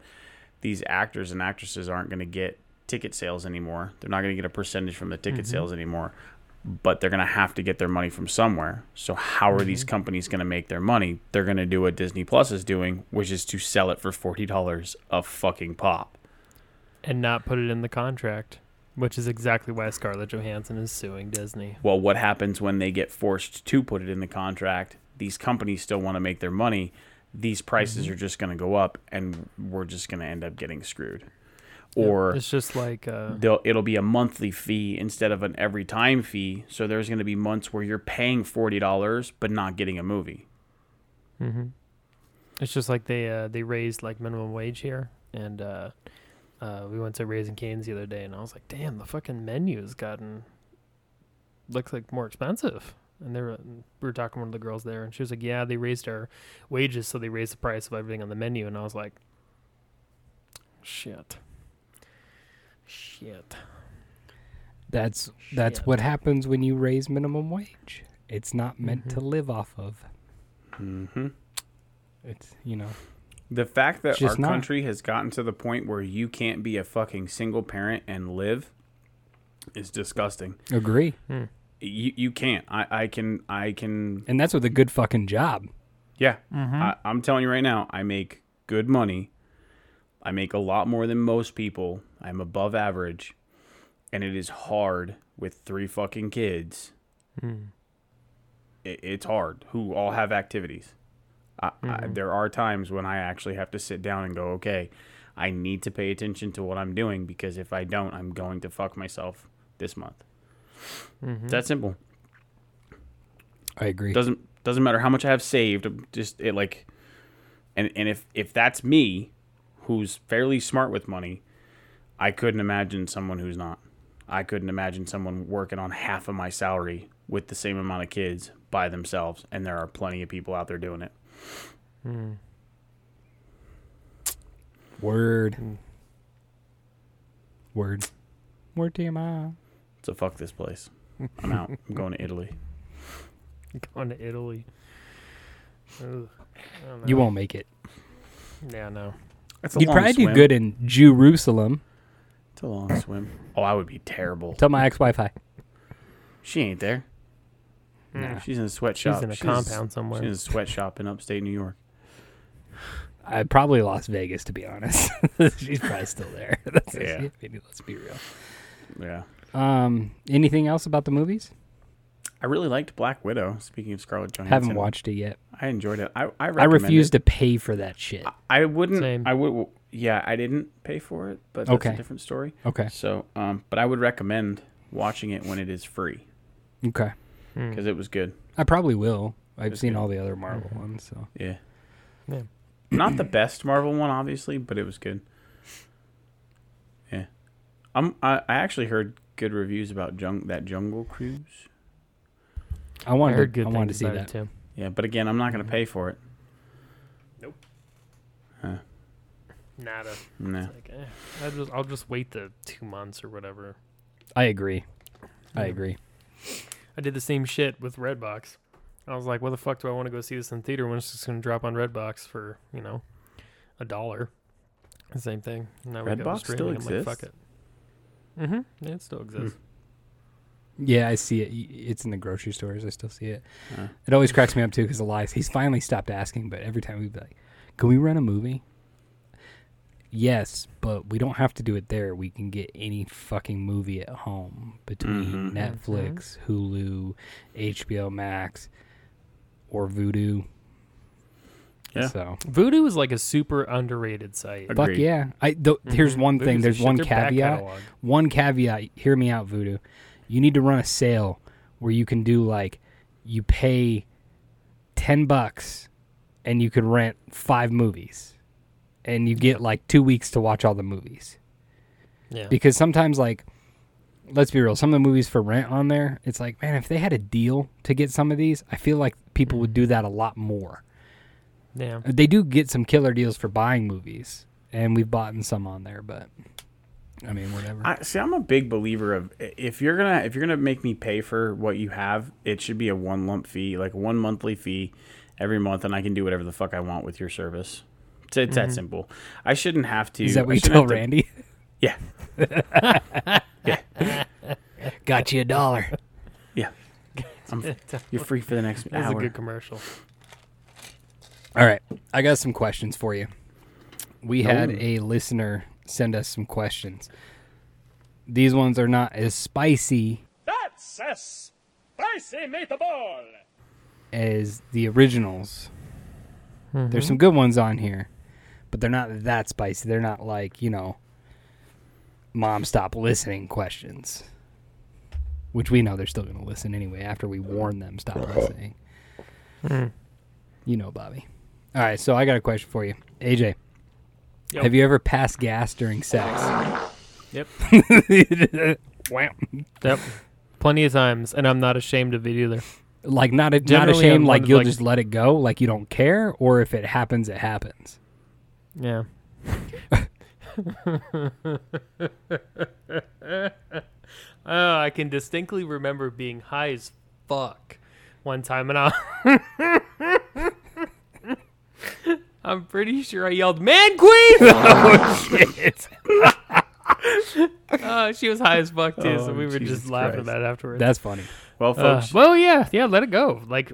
these actors and actresses aren't gonna get ticket sales anymore. They're not gonna get a percentage from the ticket sales anymore. But they're gonna have to get their money from somewhere. So how are these mm-hmm. companies gonna make their money? They're gonna do what Disney Plus is doing, which is to sell it for forty dollars a fucking pop.
And not put it in the contract, which is exactly why Scarlett Johansson is suing Disney.
Well, what happens when they get forced to put it in the contract? These companies still want to make their money. These prices mm-hmm. are just going to go up, and we're just going to end up getting screwed. Or
it's just like uh,
they'll, it'll be a monthly fee instead of an every time fee. So there's going to be months where you're paying forty dollars but not getting a movie.
hmm It's just like they uh, they raised like minimum wage here, and uh, uh, we went to Raising Cane's the other day, and I was like, "Damn, the fucking menu's gotten looks like more expensive." And they were we were talking to one of the girls there, and she was like, "Yeah, they raised our wages, so they raised the price of everything on the menu." And I was like, "Shit, shit."
That's that's
Shit.
what happens when you raise minimum wage. It's not meant to live off of.
Mm-hmm.
It's you know
The fact that our
not.
country has gotten to the point where you can't be a fucking single parent and live is disgusting.
agree,
You you can't. I I can I can
and that's with a good fucking job.
Yeah,
Mm-hmm.
I, I'm telling you right now, I make good money. I make a lot more than most people. I'm above average, and it is hard with three fucking kids.
Hmm.
It, it's hard. Who all have activities. I,
Mm-hmm.
I, there are times when I actually have to sit down and go, okay, I need to pay attention to what I'm doing because if I don't, I'm going to fuck myself this month.
Mm-hmm.
It's that simple.
I agree.
doesn't doesn't matter how much I have saved. Just it like, and and if if that's me, who's fairly smart with money, I couldn't imagine someone who's not. I couldn't imagine someone working on half of my salary with the same amount of kids by themselves, and there are plenty of people out there doing it.
Word.
Hmm.
Word. Word to your mom.
So fuck this place. I'm out. I'm going to Italy.
Going to Italy. Ugh.
You won't make it.
Yeah, no.
It's a
You'd
long
probably
swim.
do good in Jerusalem.
It's a long swim. Oh, I would be terrible.
Tell my ex-wife hi.
She ain't there.
Nah.
She's in a sweatshop.
She's in a
She's-
compound somewhere.
She's in a sweatshop in upstate New York.
I probably Las Vegas to be honest. She's probably still there. That's
Yeah.
Maybe let's be real.
Yeah.
Um, anything else about the movies?
I really liked Black Widow. Speaking of Scarlett Johansson,
Haven't watched it yet.
I enjoyed it. I I,
I refuse
it.
to pay for that shit.
I wouldn't.
Same.
I would. Yeah, I didn't pay for it, but that's
Okay.
a different story.
Okay.
So, um, but I would recommend watching it when it is free
Okay.
Hmm.
because it was good.
I probably will. I've seen
good.
all the other Marvel ones, so
Yeah.
Yeah.
Not the best Marvel one, obviously, but it was good. Yeah. I'm. I, I actually heard good reviews about jung- that Jungle Cruise.
I
I
wanted.
heard good
I wanted to see that.
too.
Yeah, but again, I'm not going to pay for it. Nope.
Nada.
No.
It's like, eh, I'll just I'll just wait the two months or whatever.
I agree. I agree.
I did the same shit with Redbox. I was like, "What the fuck do I want to go see this in theater when it's just gonna drop on Redbox for you know a dollar?" The same thing. Now
Redbox still
streaming. I'm like,
exists?
fuck it. Mm-hmm. Yeah, it still exists.
Yeah, I see it. It's in the grocery stores. I still see it.
Uh.
It always cracks me up too because Elias. He's finally stopped asking, but every time we'd be like, "Can we rent a movie?" Yes, but we don't have to do it there. We can get any fucking movie at home between
Mhm.
Netflix, Hulu, HBO Max, or Vudu.
Yeah.
So
Vudu is like a super underrated site.
Fuck yeah. I th- here's
Mhm.
one thing.
Vudu's the
There's one caveat. one caveat hear me out Vudu you need to run a sale where you can do like you pay 10 bucks and you could rent five movies and you get like two weeks to watch all the movies
Yeah.
because sometimes like let's be real some of the movies for rent on there it's like man if they had a deal to get some of these i feel like people would do that a lot more
yeah.
they do get some killer deals for buying movies and we've bought some on there but i mean whatever
I see. I'm a big believer of if you're gonna if you're gonna make me pay for what you have, it should be a one lump fee, like one monthly fee every month, and I can do whatever the fuck I want with your service. It's, it's that mm-hmm. simple. I shouldn't have to.
is that what you
shouldn't
tell
have to-
randy
Yeah,
got you a dollar
yeah. I'm, you're free for the next
That's a good commercial.
All right, I got some questions for you. We had
Oh.
a listener send us some questions. These ones are not as spicy
That's a spicy meatball!
as the originals. Mm-hmm. There's some good ones on here, but they're not that spicy. They're not like, you know, mom stop listening questions. Which we know they're still going to listen anyway after we warn them stop uh-huh. listening. Hmm. You know, Bobby. All right, so I got a question for you. AJ,
Yo.
have you ever passed gas during sex?
Yep.
Wow.
Yep. Plenty of times, and I'm not ashamed of it either.
Like not a, not
Generally,
ashamed,
I'm
like
one
you'll
like-
just let it go, like you don't care, or if it happens, it happens.
Yeah. oh, I can distinctly remember being high as fuck one time, and I. I'm pretty sure I yelled, "Man, queen!" oh shit! uh, she was high as fuck too, so
Oh,
we were
Jesus
just laughing
Christ.
about it afterwards.
That's funny.
Well,
Uh,
folks,
well, yeah, yeah, let it go. Like,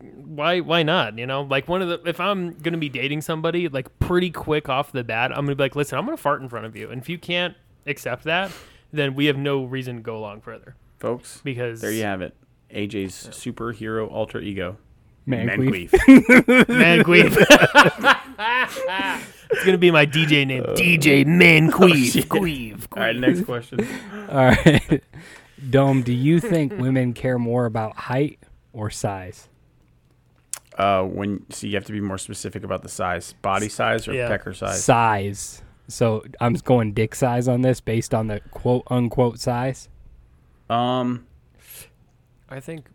why, why not? You know, like one of the if I'm gonna be dating somebody, like pretty quick off the bat, I'm gonna be like, listen, I'm gonna fart in front of you, and if you can't accept that, then we have no reason to go along further
Folks,
because
there you have it. AJ's superhero alter ego.
Man,
Man
queef.
Queef.
Man Queef. it's gonna be my DJ name, DJ Man Queef.
shit.
Queef.
All right, next question.
All right. Dome, do you think women care more about height or size?
Uh, when so you have to be more specific about the size, body size or
Yeah.
pecker size.
Size. So I'm going dick size on this based on the quote unquote size.
Um,
I think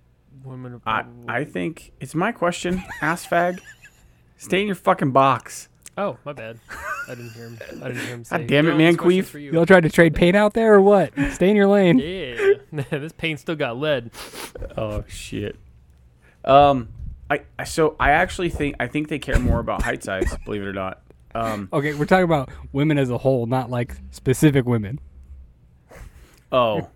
women. Are
I
probably-
I think it's my question. Ass fag, stay in your fucking box.
Oh, my bad. I didn't hear him. I didn't hear him say.
damn it, man, Queef."
you."
Y'all tried to trade paint out there or what? Stay in your lane.
Yeah, this paint still got lead.
Oh shit. Um, I, I so I actually think I think they care more about height size. Believe it or not. Um.
Okay, we're talking about women as a whole, not like specific women.
Oh.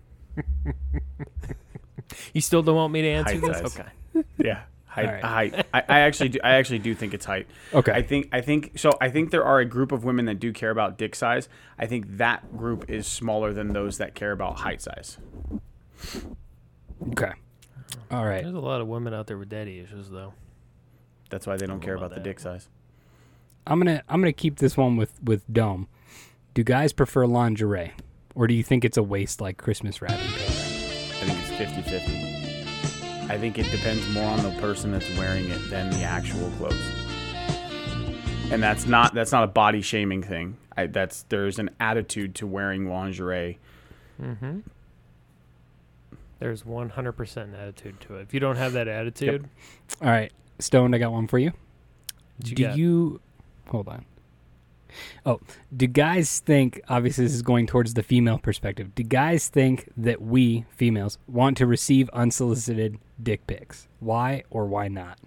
You still don't want me to answer
Height
this?
size.
Okay.
Yeah. Height.
All right.
height. I, I actually do. I actually do think it's height.
Okay.
I think. I think. So I think there are a group of women that do care about dick size. I think that group is smaller than those that care about height size.
Okay. All right.
There's a lot of women out there with daddy issues, though.
That's why they don't care
about
about the dick size.
I'm gonna I'm gonna keep this one with with Dome. Do guys prefer lingerie, or do you think it's a waste like Christmas wrapping paper?
I think 50-50. I think it depends more on the person that's wearing it than the actual clothes. And that's not that's not a body shaming thing. I, that's there's an attitude to wearing lingerie.
Mm-hmm. There's 100% attitude to it. If you don't have that attitude,
All right, Stone, I got one for you.
you
do
got?
you hold on? Oh, do guys think? Obviously, this is going towards the female perspective. Do guys think that we females want to receive unsolicited dick pics? Why or why not?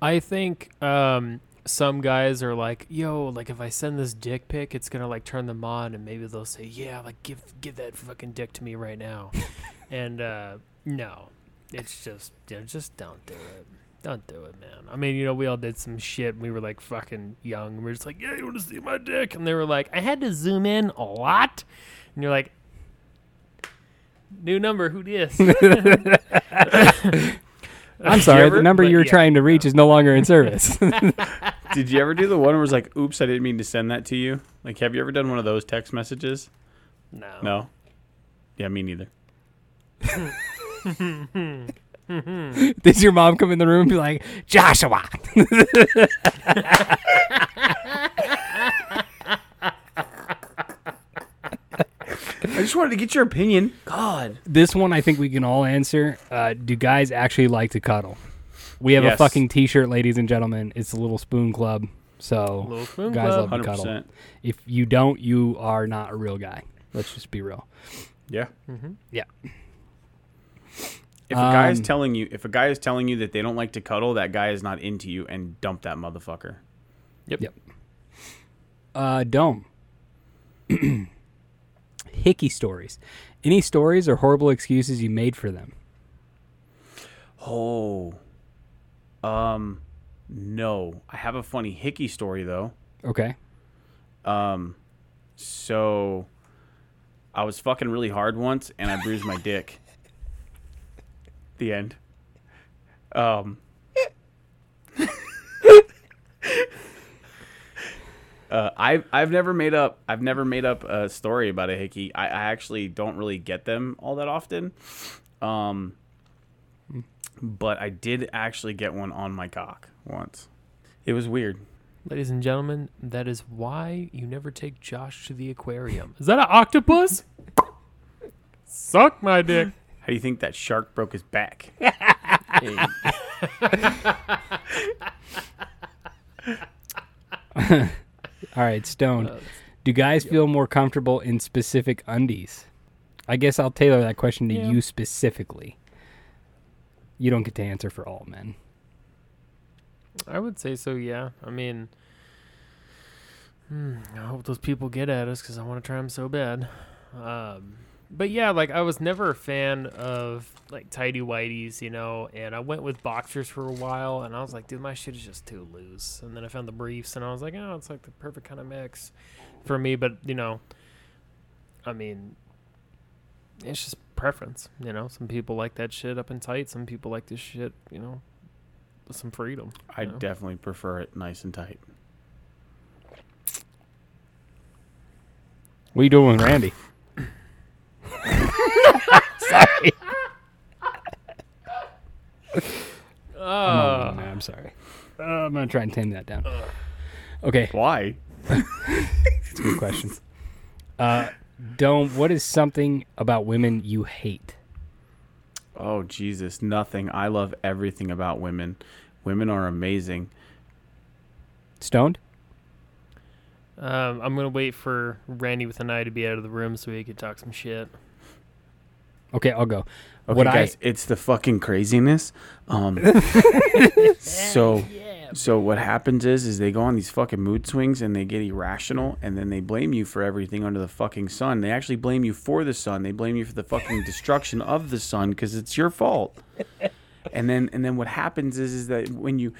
I think um, some guys are like, "Yo, like if I send this dick pic, it's gonna like turn them on, and maybe they'll say, yeah, like give give that fucking dick to me right now." and uh, no, it's just you know, just don't do it. Don't do it, man. I mean, you know, we all did some shit. We were like fucking young. We are just like, "Yeah, you want to see my dick?" And they were like, "I had to zoom in a lot," and you're like. New number, who dis?
I'm sorry,
ever-
the number you were
yeah,
trying to reach is no longer in service.
Did you ever do the one where it's like, "Oops, I didn't mean to send that to you"? Like, have you ever done one of those text messages?
no.
No. Yeah, me neither.
Does your mom come in the room and be like, Joshua?
I just wanted to get your opinion. God.
this one I think we can all answer. Uh, do guys actually like to cuddle? We have a fucking t shirt, ladies and gentlemen. It's a little spoon club. So
Little Spoon
guys
Club.
love to
Hundred
cuddle. If you don't, you are not a real guy. Let's just be real.
Yeah.
Yeah.
If a guy is
Um,
telling you, if a guy is telling you that they don't like to cuddle, that guy is not into you, and dump that motherfucker. Yep. Yep.
Uh, Dome. Hickey stories. Any stories or horrible excuses you made for them?
Oh. Um, no. I have a funny hickey story though.
Okay.
Um, so I was fucking really hard once, and I bruised my dick. The end. Um. Uh, I've I've never made up I've never made up a story about a hickey. I, I actually don't really get them all that often. Um, but I did actually get one on my cock once. It was weird.
Ladies and gentlemen, that is why you never take Josh to the aquarium. Is that an octopus? Suck my dick.
How do you think that shark broke his back?
All right, Stone.
Uh,
Do guys feel more comfortable in specific undies? I guess I'll tailor that question to
Yeah.
you specifically. You don't get to answer for all men.
I would say so, yeah. I mean, hmm, I hope those people get at us because I want to try them so bad. Um, but yeah, like I was never a fan of like tidy whities, you know, and I went with boxers for a while, and I was like, dude, my shit is just too loose. And then I found the briefs, and I was like, oh, it's like the perfect kind of mix for me. But you know, I mean, it's just preference. You know, some people like that shit up and tight. Some people like this shit. You know, with some freedom.
I
know?
definitely prefer it nice and tight.
What are you doing with Randy? Sorry.
Uh,
I'm, I'm sorry. Uh, I'm gonna try and tame that down. Okay,
Why?
It's a good question. Uh, Dome, what is something about women you hate?
Oh Jesus, nothing. I love everything about women. Women are amazing.
Stoned?
um, I'm gonna wait for Randy with an eye to be out of the room so he could talk some shit.
Okay, I'll go.
Okay,
What I-
guys, it's the fucking craziness. Um, so, so what happens is, is they go on these fucking mood swings and they get irrational, and then they blame you for everything under the fucking sun. They actually blame you for the sun. They blame you for the fucking destruction of the sun because it's your fault. And then, and then what happens is, is that when you,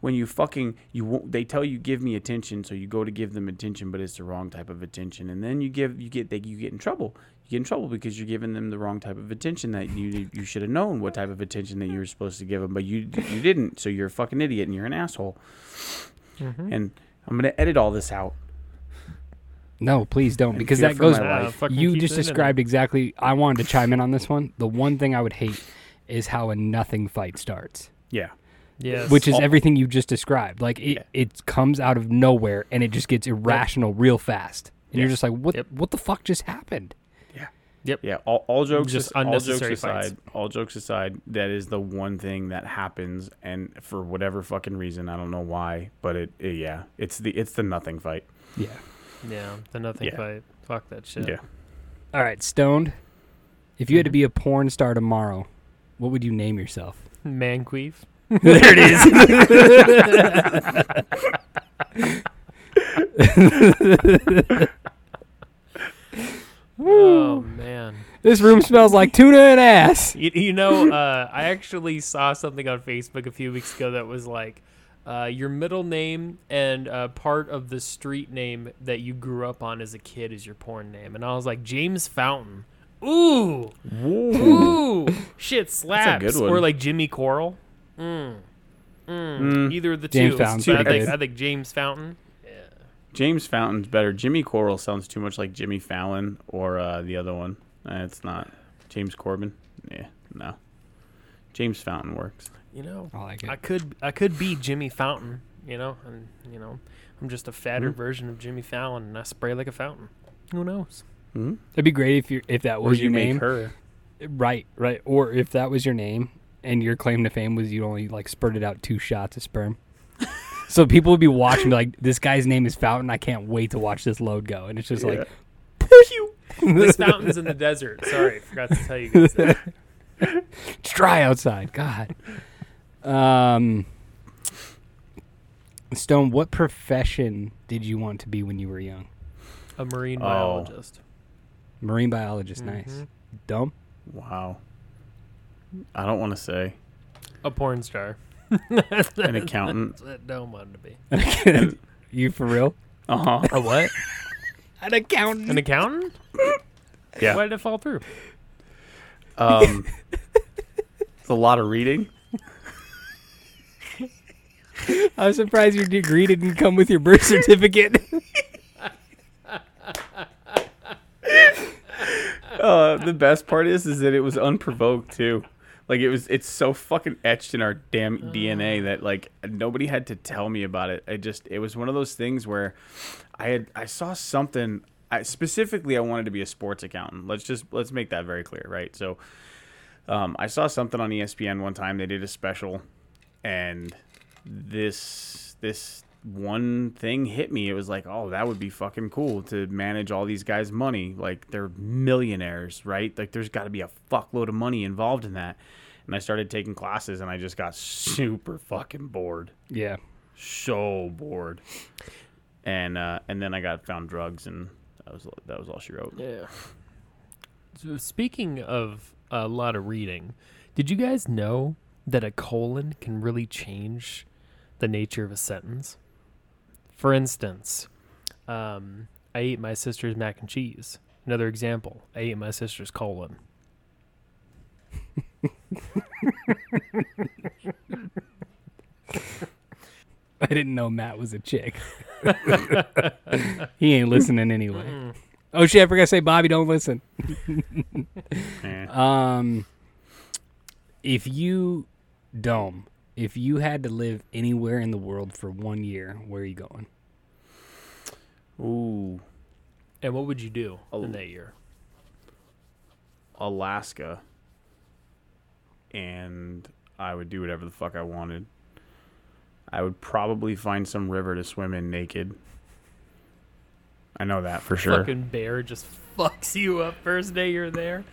when you fucking you they tell you give me attention, so you go to give them attention, but it's the wrong type of attention, and then you give you get they, you get in trouble. You get in trouble because you're giving them the wrong type of attention that you you should have known what type of attention that you were supposed to give them, but you you didn't. So you're a fucking idiot and you're an asshole. And I'm gonna edit all this out.
No, please don't, because that goes.
Uh,
life.
You just
it in it.
described exactly. I wanted to chime in on this one. The one thing I would hate is how a nothing fight starts,
Yeah.
Yes.
which is
All-
everything you just described. Like it,
Yeah.
it comes out of nowhere and it just gets irrational real fast, and you're just like, what?
Yep.
What the fuck just happened?
Yeah, all, all jokes
Just
as- all jokes
fights.
aside, all jokes aside, that is the one thing that happens, and for whatever fucking reason, I don't know why, but it, it- yeah, it's the it's the nothing fight.
Yeah.
yeah, the nothing
Yeah.
fight. Fuck that shit.
Yeah.
All right, stoned. If you had to be a porn star tomorrow, what would you name yourself?
Manqueef.
there it is.
Oh man.
this room smells like tuna and ass.
You, you know, uh, I actually saw something on Facebook a few weeks ago that was like, uh, your middle name and uh, part of the street name that you grew up on as a kid is your porn name, and I was like James Fountain. Ooh, ooh, shit slaps. Or like Jimmy Coral. Mm. Mm.
Mm.
Either of the
James
two. But I think. I think James Fountain.
James Fountain's better. Jimmy Coral sounds too much like Jimmy Fallon or uh, the other one. Uh, it's not James Corbin. Yeah, no. James Fountain works.
You know,
I like it.
I could I could be Jimmy Fountain. You know, and you know, I'm just a fatter
Mhm.
version of Jimmy Fallon, and I spray like a fountain. Who knows?
hmm
It'd be great if you if that
Or
was
you
your
make
name.
her.
Right, right. Or if that was your name and your claim to fame was you only like spurted out two shots of sperm. so people would be watching and be like, This guy's name is Fountain, I can't wait to watch this load go. And it's just like
this fountain's in the desert. Sorry, forgot to tell you guys that.
it's dry outside. God. Um Stone, what profession did you want to be when you were young?
A marine
Oh.
biologist.
Marine biologist, nice.
Mhm.
Dumb?
Wow. I don't want to say
A porn star.
An accountant.
That's what Dome wanted to be.
An- you for real?
Uh huh.
A what?
An accountant.
An accountant?
Yeah.
Why did it fall through?
Um, it's a lot of reading.
I was surprised your degree didn't come with your birth certificate.
Uh, the best part is, is that it was unprovoked too. Like it was, it's so fucking etched in our damn DNA that like nobody had to tell me about it. I just, it was one of those things where I had, I saw something. I specifically, I wanted to be a sports accountant. Let's just let's make that very clear, right? So, um, I saw something on ESPN one time. They did a special, and this this one thing hit me. It was like, oh, that would be fucking cool to manage all these guys' money. Like they're millionaires, right? Like there's got to be a fuckload of money involved in that. And I started taking classes, and I just got super fucking bored,
yeah.
so bored. And uh, and then I got found drugs, and that was that was all she wrote.
Yeah. So speaking of a lot of reading, did you guys know that a colon can really change the nature of a sentence? For instance, um, I ate my sister's mac and cheese. Another example. I ate my sister's colon.
I didn't know Matt was a chick. he ain't listening anyway. Oh shit! I forgot to say, Bobby, don't listen. Um, if you, Dome, if you had to live anywhere in the world for one year, where are you going?
Ooh,
And what would you do
Oh.
in that year?
Alaska, and I would do whatever the fuck I wanted. I would probably find some river to swim in naked. I know that for sure.
Fucking bear just fucks you up first day you're there.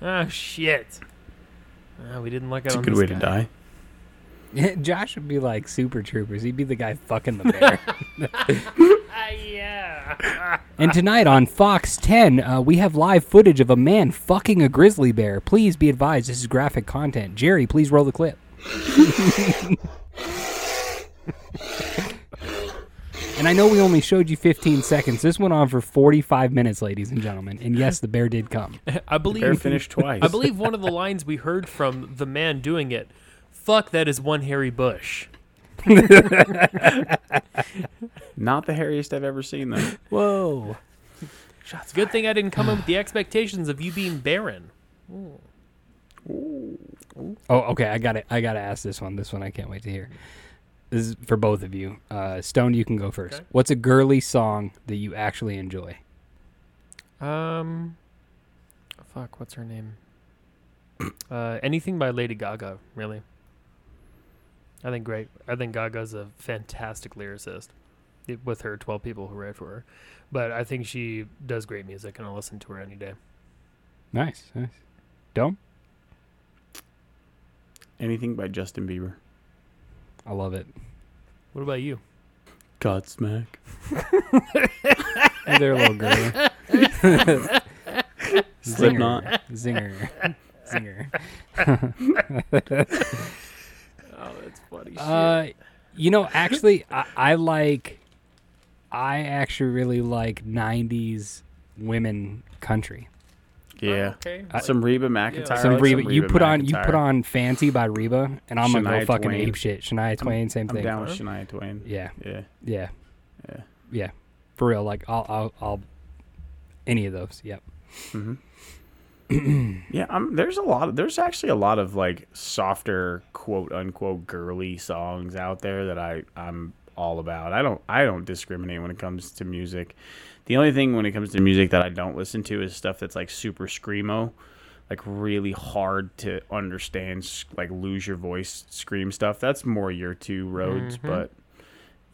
Oh shit. Ah, we didn't like it
It's a good way to
guy.
Yeah,
die.
Josh would be like Super Troopers. He'd be the guy fucking the bear.
Ah, yeah.
and tonight on Fox 10, uh, we have live footage of a man fucking a grizzly bear. Please be advised, this is graphic content. Jerry, please roll the clip. and I know we only showed you 15 seconds. This went on for 45 minutes, ladies and gentlemen. And yes, the bear did come.
I believe
Bear finished twice.
I believe one of the lines we heard from the man doing it, fuck that is one hairy bush.
Not the hairiest I've ever seen though.
Whoa.
It's a good thing I didn't come in with the expectations of you being barren.
Oh, okay. I got to I got to ask this one. This one I can't wait to hear. This is for both of you. Uh, Stone, you can go first.
Okay.
What's a girly song that you actually enjoy?
Um fuck, what's her name? Uh anything by Lady Gaga, really. I think great. I think Gaga's a fantastic lyricist. it- With her 12 people who write for her. But I think she does great music and I'll listen to her any day.
Nice, nice. Dome?
Anything by Justin Bieber.
I love it.
What about you?
Godsmack.
And they're a little girl.
Slipknot.
Zinger. Zinger.
That's funny
Uh, you know, actually, I, I like. I actually really like '90s women country.
Yeah.
okay.
Some Reba McEntire. I
Some
like
Reba, you put on you put on "Fancy" by Reba, and I'm gonna go fucking
Twain.
ape shit. Shania Twain, same
I'm
thing.
down with Shania Twain.
Yeah,
Yeah.
yeah,
Yeah.
yeah. For real, like I'll, I'll, I'll any of those. Yep.
Yeah, um, there's a lot. Of, there's actually a lot of like softer, quote unquote, girly songs out there that I I'm all about. I don't I don't discriminate when it comes to music. The only thing when it comes to music that I don't listen to is stuff that's like super screamo, like really hard to understand, like lose your voice scream stuff. That's more your two roads, but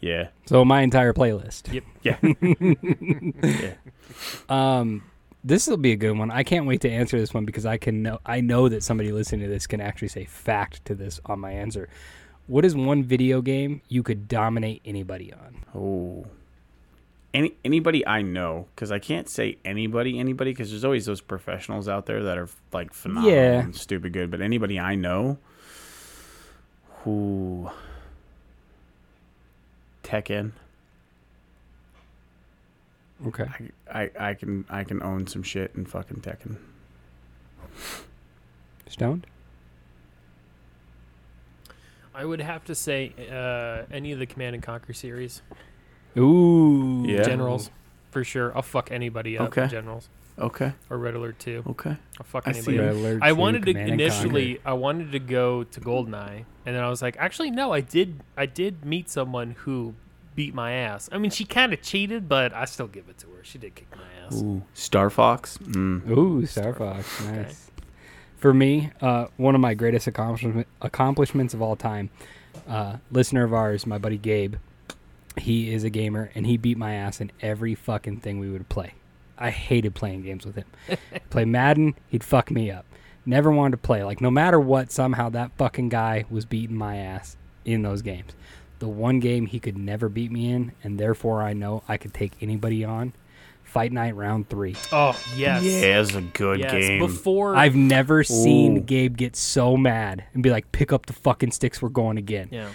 yeah,
So my entire playlist.
Yep.
yeah, yeah.
Um, this will be a good one. I can't wait to answer this one because I can know I know that somebody listening to this can actually say fact to this on my answer. What is one video game you could dominate anybody on?
Oh. Any anybody I know, because I can't say anybody, anybody, because there's always those professionals out there that are like phenomenal
Yeah.
and stupid good. But anybody I know, who Tekken,
Okay.
I, I I can I can own some shit in fucking Tekken.
Stoned?
I would have to say uh, any of the Command and Conquer series.
Ooh.
Yeah.
Generals, for sure. I'll fuck anybody up.
Okay.
Generals
Okay,
or Red Alert 2.
okay.
I'll fuck
I
anybody
see.
up.
Red Alert
I wanted to
Command
initially. I wanted to go to Goldeneye, and then I was like, actually, no. I did. I did meet someone who beat my ass. I mean, she kind of cheated, but I still give it to her. She did kick my ass.
Ooh, Star Fox. Mm.
Ooh, Star Fox. Nice. For me, uh, one of my greatest accomplishment, accomplishments of all time, uh, listener of ours, my buddy Gabe, he is a gamer and he beat my ass in every fucking thing we would play. I hated playing games with him. play Madden, he'd fuck me up. Never wanted to play. Like, no matter what, somehow that fucking guy was beating my ass in those games. The one game he could never beat me in, and therefore I know I could take anybody on, Fight Night Round 3.
Oh yes.
Yeah, it's a good
Yes.
game.
Before
I've never seen Gabe get so mad and be like, "Pick up the fucking sticks, we're going again."
yeah.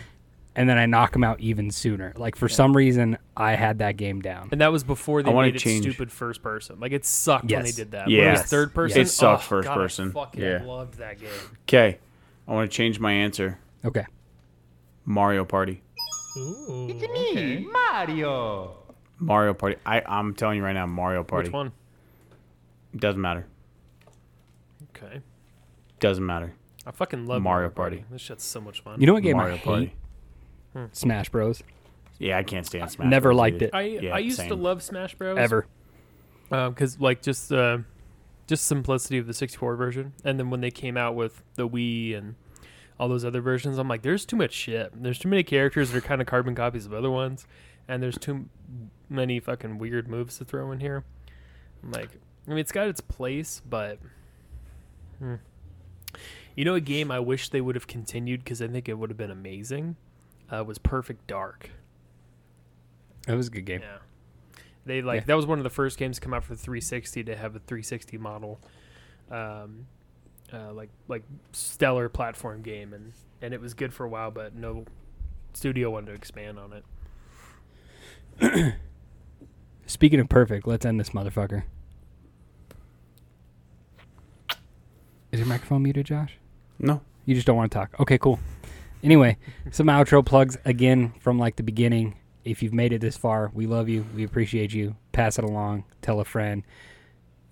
and then I knock him out even sooner. Like for some reason, I had that game down.
And that was before they
wanna
made it
change-
stupid first person. Like it sucked when they did that. When it was
Yes.
third person.
It sucked
oh,
first
God,
person.
I fucking
Yeah.
loved that game.
Okay, I want to change my answer.
Okay.
Mario Party.
Okay.
Mario Mario Party. I I'm telling you right now, Mario Party.
Which one?
Doesn't matter.
Okay.
Doesn't matter.
I fucking love
Mario
Mario Party.
Party.
This shit's so much fun.
You know what game
Mario
I hate?
Party.
Smash Bros.
Yeah, I can't stand Smash.
Never
Bros.
liked
either.
it.
I
Yeah,
I used to love Smash Bros.
Ever.
because like just uh, just simplicity of the 64 version, and then when they came out with the Wii and all those other versions, I'm like, there's too much shit. There's too many characters that are kind of carbon copies of other ones, and there's too many fucking weird moves to throw in here. I'm like, I mean, it's got its place, but hmm. you know, a game I wish they would have continued because I think it would have been amazing. Uh, was Perfect Dark.
That was a good game.
Yeah. They like
Yeah.
that was one of the first games to come out for the 360 to have a 360 model, um, uh, like like stellar platform game, and and it was good for a while, but no studio wanted to expand on it.
Speaking of perfect, let's end this motherfucker. Is your microphone muted, Josh?
No.
You just don't want to talk. Okay, cool. Anyway, some outro plugs again from like the beginning. If you've made it this far, we love you. We appreciate you. Pass it along. Tell a friend.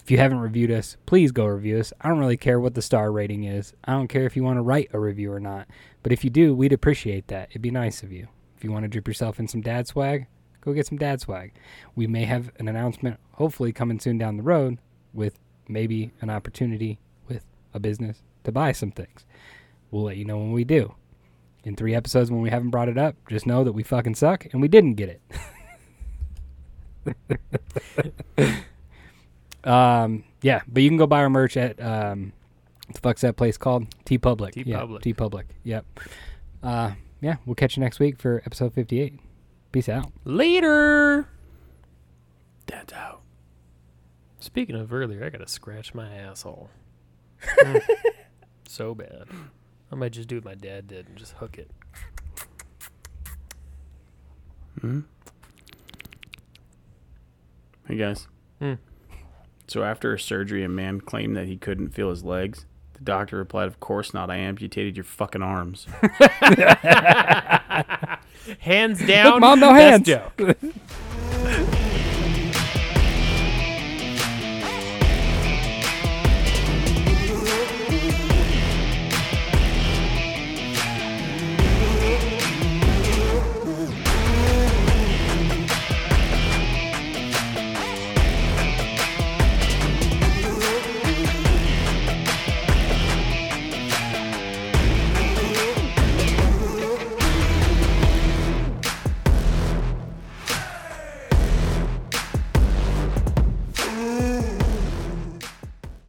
If you haven't reviewed us, please go review us. I don't really care what the star rating is. I don't care if you want to write a review or not. But if you do, we'd appreciate that. It'd be nice of you. If you want to drip yourself in some dad swag, go get some dad swag. We may have an announcement, hopefully coming soon down the road, with maybe an opportunity with a business to buy some things. We'll let you know when we do. In three episodes, when we haven't brought it up, just know that we fucking suck and we didn't get it. um, yeah, but you can go buy our merch at um, what the fuck's that place called? T Public.
TeePublic.
T Public. Yep. Uh, yeah, we'll catch you next week for episode fifty-eight. Peace out.
Later.
Dad's out.
Speaking of earlier, I gotta scratch my asshole. Mm. so bad. I might just do what my dad did and just hook it. Hmm.
Hey guys.
Hmm.
So after a surgery, a man claimed that he couldn't feel his legs. The doctor replied, "Of course not. I amputated your fucking arms."
Hands down,
Mom, no
best
hands.
joke.